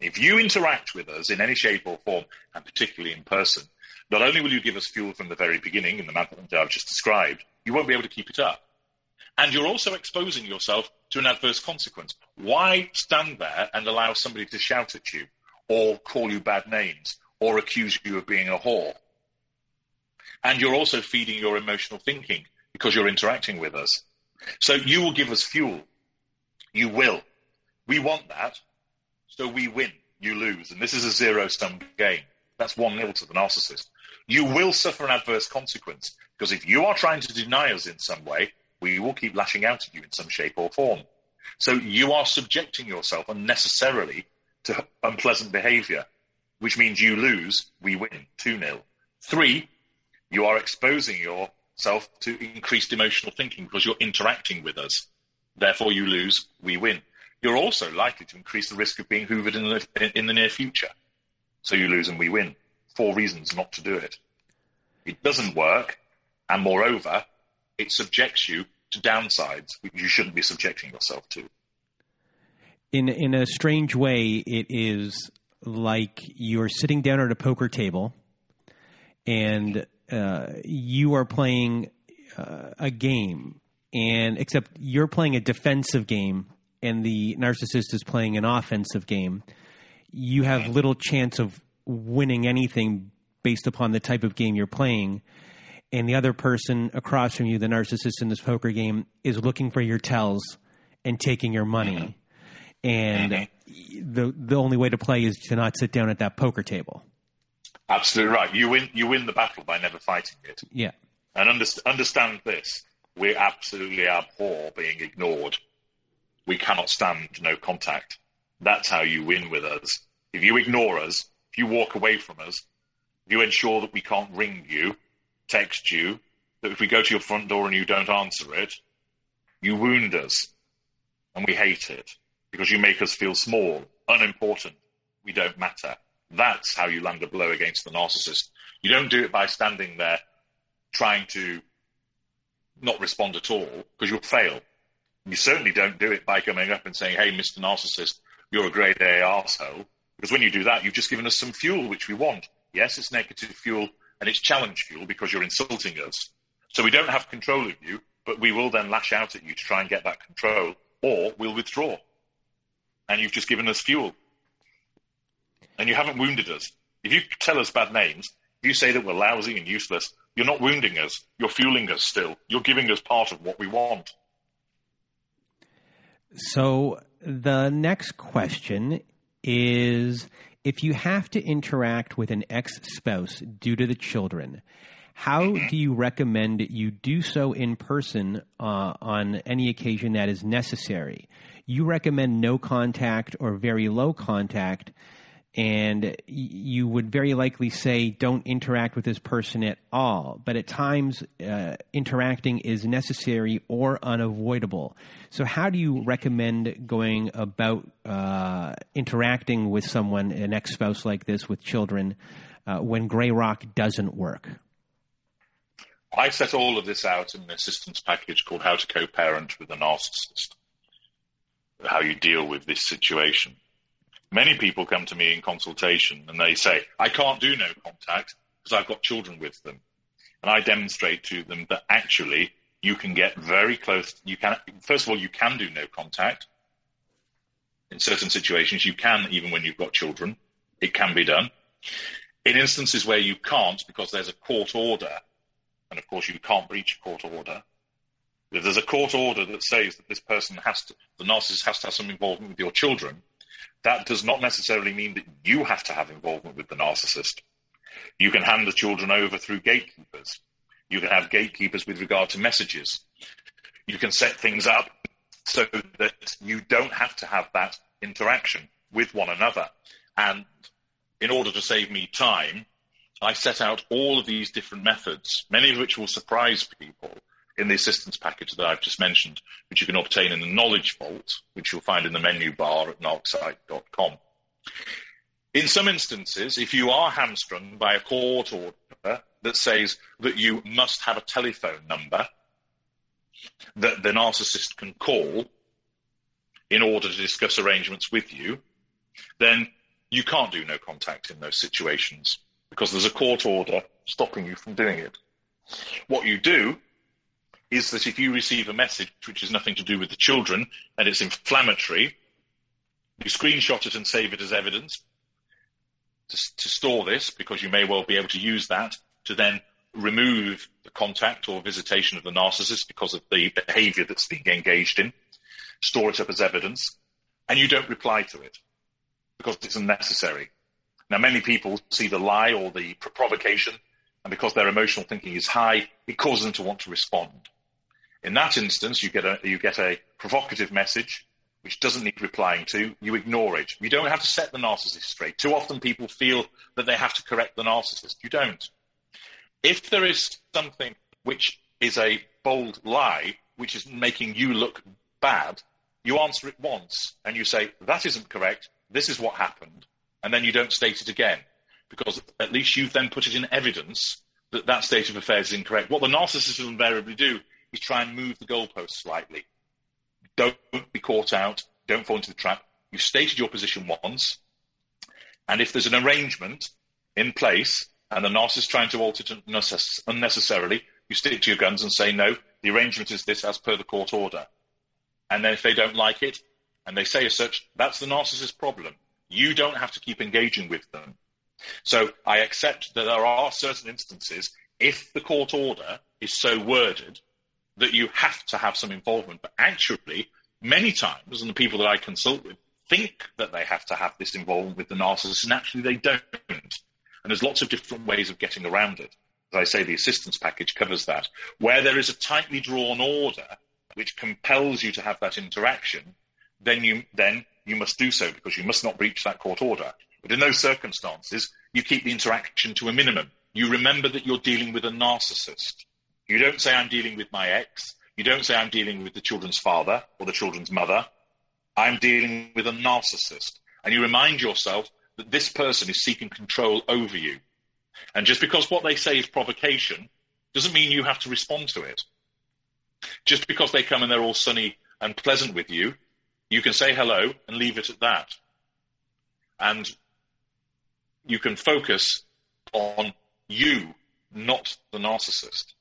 If you interact with us in any shape or form, and particularly in person, not only will you give us fuel from the very beginning in the manner that I've just described, you won't be able to keep it up. And you're also exposing yourself to an adverse consequence. Why stand there and allow somebody to shout at you or call you bad names or accuse you of being a whore? And you're also feeding your emotional thinking because you're interacting with us. So you will give us fuel. You will. We want that. So we win. You lose. And this is a zero sum game. That's one nil to the narcissist. You will suffer an adverse consequence because if you are trying to deny us in some way, we will keep lashing out at you in some shape or form. So you are subjecting yourself unnecessarily to unpleasant behavior, which means you lose, we win 2 0. Three, you are exposing yourself to increased emotional thinking because you're interacting with us. Therefore, you lose, we win. You're also likely to increase the risk of being hoovered in the, in the near future. So you lose and we win. Four reasons not to do it. It doesn't work, and moreover, it subjects you to downsides which you shouldn't be subjecting yourself to. In in a strange way, it is like you're sitting down at a poker table, and uh, you are playing uh, a game, and except you're playing a defensive game, and the narcissist is playing an offensive game. You have little chance of winning anything based upon the type of game you're playing and the other person across from you, the narcissist in this poker game, is looking for your tells and taking your money. And mm-hmm. the the only way to play is to not sit down at that poker table. Absolutely right. You win. You win the battle by never fighting it. Yeah. And understand this: we absolutely abhor being ignored. We cannot stand no contact. That's how you win with us. If you ignore us, if you walk away from us, if you ensure that we can't ring you, text you that if we go to your front door and you don't answer it, you wound us. And we hate it because you make us feel small, unimportant. We don't matter. That's how you land a blow against the narcissist. You don't do it by standing there trying to not respond at all because you'll fail. You certainly don't do it by coming up and saying, Hey, Mr. Narcissist, you're a grade A arsehole. Because when you do that, you've just given us some fuel, which we want. Yes, it's negative fuel and it's challenge fuel because you're insulting us. So we don't have control of you, but we will then lash out at you to try and get that control, or we'll withdraw. And you've just given us fuel. And you haven't wounded us. If you tell us bad names, if you say that we're lousy and useless, you're not wounding us. You're fueling us still. You're giving us part of what we want. So the next question is if you have to interact with an ex spouse due to the children, how do you recommend you do so in person uh, on any occasion that is necessary? You recommend no contact or very low contact. And you would very likely say don't interact with this person at all. But at times, uh, interacting is necessary or unavoidable. So, how do you recommend going about uh, interacting with someone, an ex spouse like this, with children, uh, when Grey Rock doesn't work? I set all of this out in an assistance package called How to Co Parent with a Narcissist, how you deal with this situation. Many people come to me in consultation and they say, I can't do no contact because I've got children with them. And I demonstrate to them that actually you can get very close. You can, first of all, you can do no contact. In certain situations, you can, even when you've got children, it can be done. In instances where you can't, because there's a court order, and of course you can't breach a court order, if there's a court order that says that this person has to, the narcissist has to have some involvement with your children, that does not necessarily mean that you have to have involvement with the narcissist. You can hand the children over through gatekeepers. You can have gatekeepers with regard to messages. You can set things up so that you don't have to have that interaction with one another. And in order to save me time, I set out all of these different methods, many of which will surprise people in the assistance package that I've just mentioned, which you can obtain in the Knowledge Vault, which you'll find in the menu bar at narcsite.com. In some instances, if you are hamstrung by a court order that says that you must have a telephone number that the narcissist can call in order to discuss arrangements with you, then you can't do no contact in those situations because there's a court order stopping you from doing it. What you do is that if you receive a message which has nothing to do with the children and it's inflammatory, you screenshot it and save it as evidence to, to, store this because you may well be able to use that to then remove the contact or visitation of the narcissist because of the behavior that's being engaged in, store it up as evidence, and you don't reply to it because it's unnecessary. Now, many people see the lie or the provocation, and because their emotional thinking is high, it causes them to want to respond. In that instance, you get a, you get a provocative message which doesn't need replying to. You ignore it. You don't have to set the narcissist straight. Too often people feel that they have to correct the narcissist. You don't. If there is something which is a bold lie, which is making you look bad, you answer it once and you say, that isn't correct. This is what happened. And then you don't state it again because at least you've then put it in evidence that that state of affairs is incorrect. What the narcissist will invariably do is try and move the goalposts slightly. Don't be caught out. Don't fall into the trap. You've stated your position once. And if there's an arrangement in place and the narcissist is trying to alter it unnecessarily, you stick to your guns and say, no, the arrangement is this as per the court order. And then if they don't like it and they say as such, that's the narcissist's problem. You don't have to keep engaging with them. So I accept that there are certain instances, if the court order is so worded that you have to have some involvement. But actually, many times, and the people that I consult with think that they have to have this involvement with the narcissist, and actually they don't. And there's lots of different ways of getting around it. As I say, the assistance package covers that. Where there is a tightly drawn order which compels you to have that interaction, then you then you must do so because you must not breach that court order. But in those circumstances, you keep the interaction to a minimum. You remember that you're dealing with a narcissist. You don't say, I'm dealing with my ex. You don't say, I'm dealing with the children's father or the children's mother. I'm dealing with a narcissist. And you remind yourself that this person is seeking control over you. And just because what they say is provocation doesn't mean you have to respond to it. Just because they come and they're all sunny and pleasant with you, you can say hello and leave it at that. And you can focus on you, not the narcissist.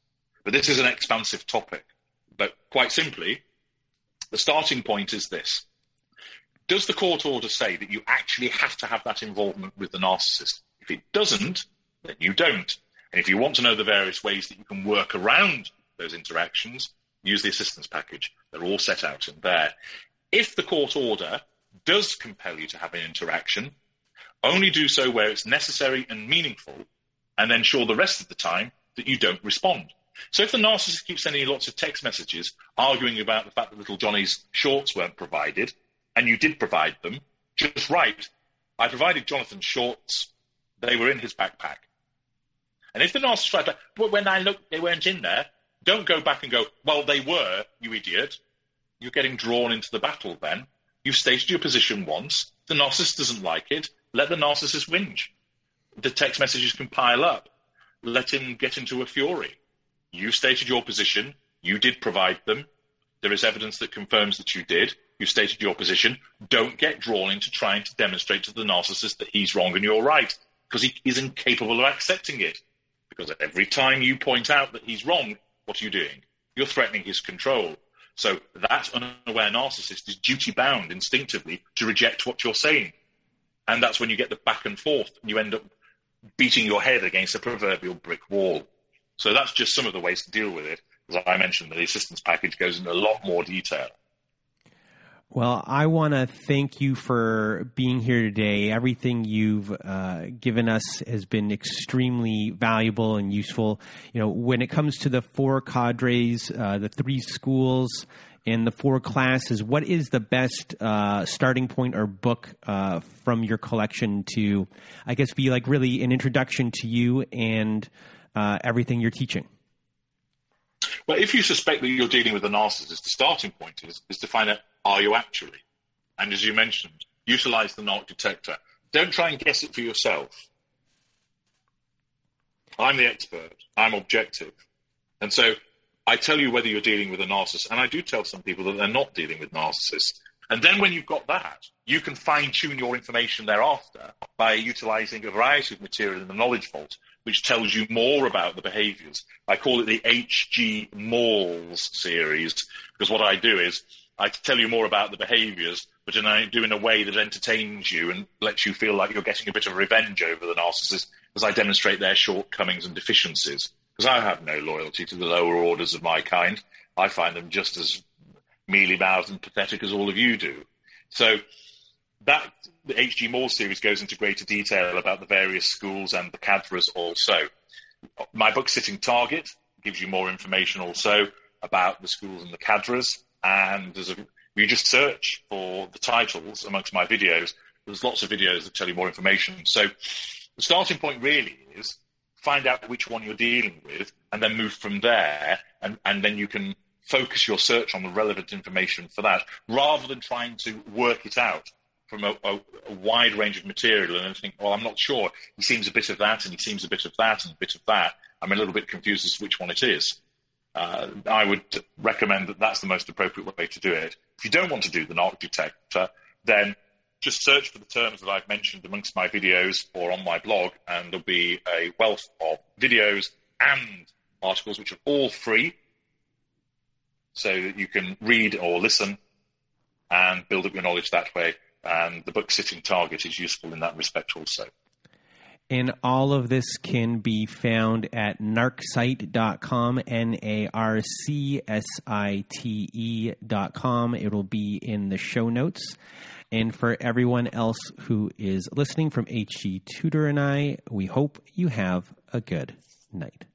But this is an expansive topic. But quite simply, the starting point is this. Does the court order say that you actually have to have that involvement with the narcissist? If it doesn't, then you don't. And if you want to know the various ways that you can work around those interactions, use the assistance package. They're all set out in there. If the court order does compel you to have an interaction, only do so where it's necessary and meaningful, and ensure the rest of the time that you don't respond. So if the narcissist keeps sending you lots of text messages arguing about the fact that little Johnny's shorts weren't provided, and you did provide them, just write, I provided Jonathan shorts. They were in his backpack. And if the narcissist but when I looked, they weren't in there, don't go back and go, well, they were, you idiot. You're getting drawn into the battle then. You've stated your position once. The narcissist doesn't like it. Let the narcissist whinge. The text messages can pile up. Let him get into a fury. You stated your position. You did provide them. There is evidence that confirms that you did. You stated your position. Don't get drawn into trying to demonstrate to the narcissist that he's wrong and you're right, because he is incapable of accepting it. Because every time you point out that he's wrong, what are you doing? You're threatening his control. So that unaware narcissist is duty bound instinctively to reject what you're saying. And that's when you get the back and forth and you end up beating your head against a proverbial brick wall. So that's just some of the ways to deal with it. As I mentioned, the assistance package goes into a lot more detail. Well, I want to thank you for being here today. Everything you've uh, given us has been extremely valuable and useful. You know, when it comes to the four cadres, uh, the three schools, and the four classes, what is the best uh, starting point or book uh, from your collection to, I guess, be like really an introduction to you and uh, everything you're teaching? Well, if you suspect that you're dealing with a narcissist, the starting point is, is to find out are you actually? And as you mentioned, utilize the narc detector. Don't try and guess it for yourself. I'm the expert. I'm objective. And so I tell you whether you're dealing with a narcissist. And I do tell some people that they're not dealing with narcissists. And then when you've got that, you can fine tune your information thereafter by utilizing a variety of material in the knowledge vault, which tells you more about the behaviors. I call it the H.G. Mauled series, because what I do is I tell you more about the behaviours, but in I do in a way that entertains you and lets you feel like you're getting a bit of revenge over the narcissist as I demonstrate their shortcomings and deficiencies. Because I have no loyalty to the lower orders of my kind. I find them just as mealy mouthed and pathetic as all of you do. So that the H.G. Moore series goes into greater detail about the various schools and the cadres also. My book, Sitting Target, gives you more information also about the schools and the cadres and there's a, you just search for the titles amongst my videos. There's lots of videos that tell you more information. So the starting point really is find out which one you're dealing with and then move from there. And, and then you can focus your search on the relevant information for that rather than trying to work it out from a, a, a, wide range of material and think, well, I'm not sure. He seems a bit of that and he seems a bit of that and a bit of that. I'm a little bit confused as to which one it is uh, I would recommend that that's the most appropriate way to do it. If you don't want to do the narc detector, then just search for the terms that I've mentioned amongst my videos or on my blog, and there'll be a wealth of videos and articles which are all free, so that you can read or listen and build up your knowledge that way. And the book Sitting Target is useful in that respect also. And all of this can be found at narcsite.com, N A R C S I T E.com. It'll be in the show notes. And for everyone else who is listening from HG Tudor and I, we hope you have a good night.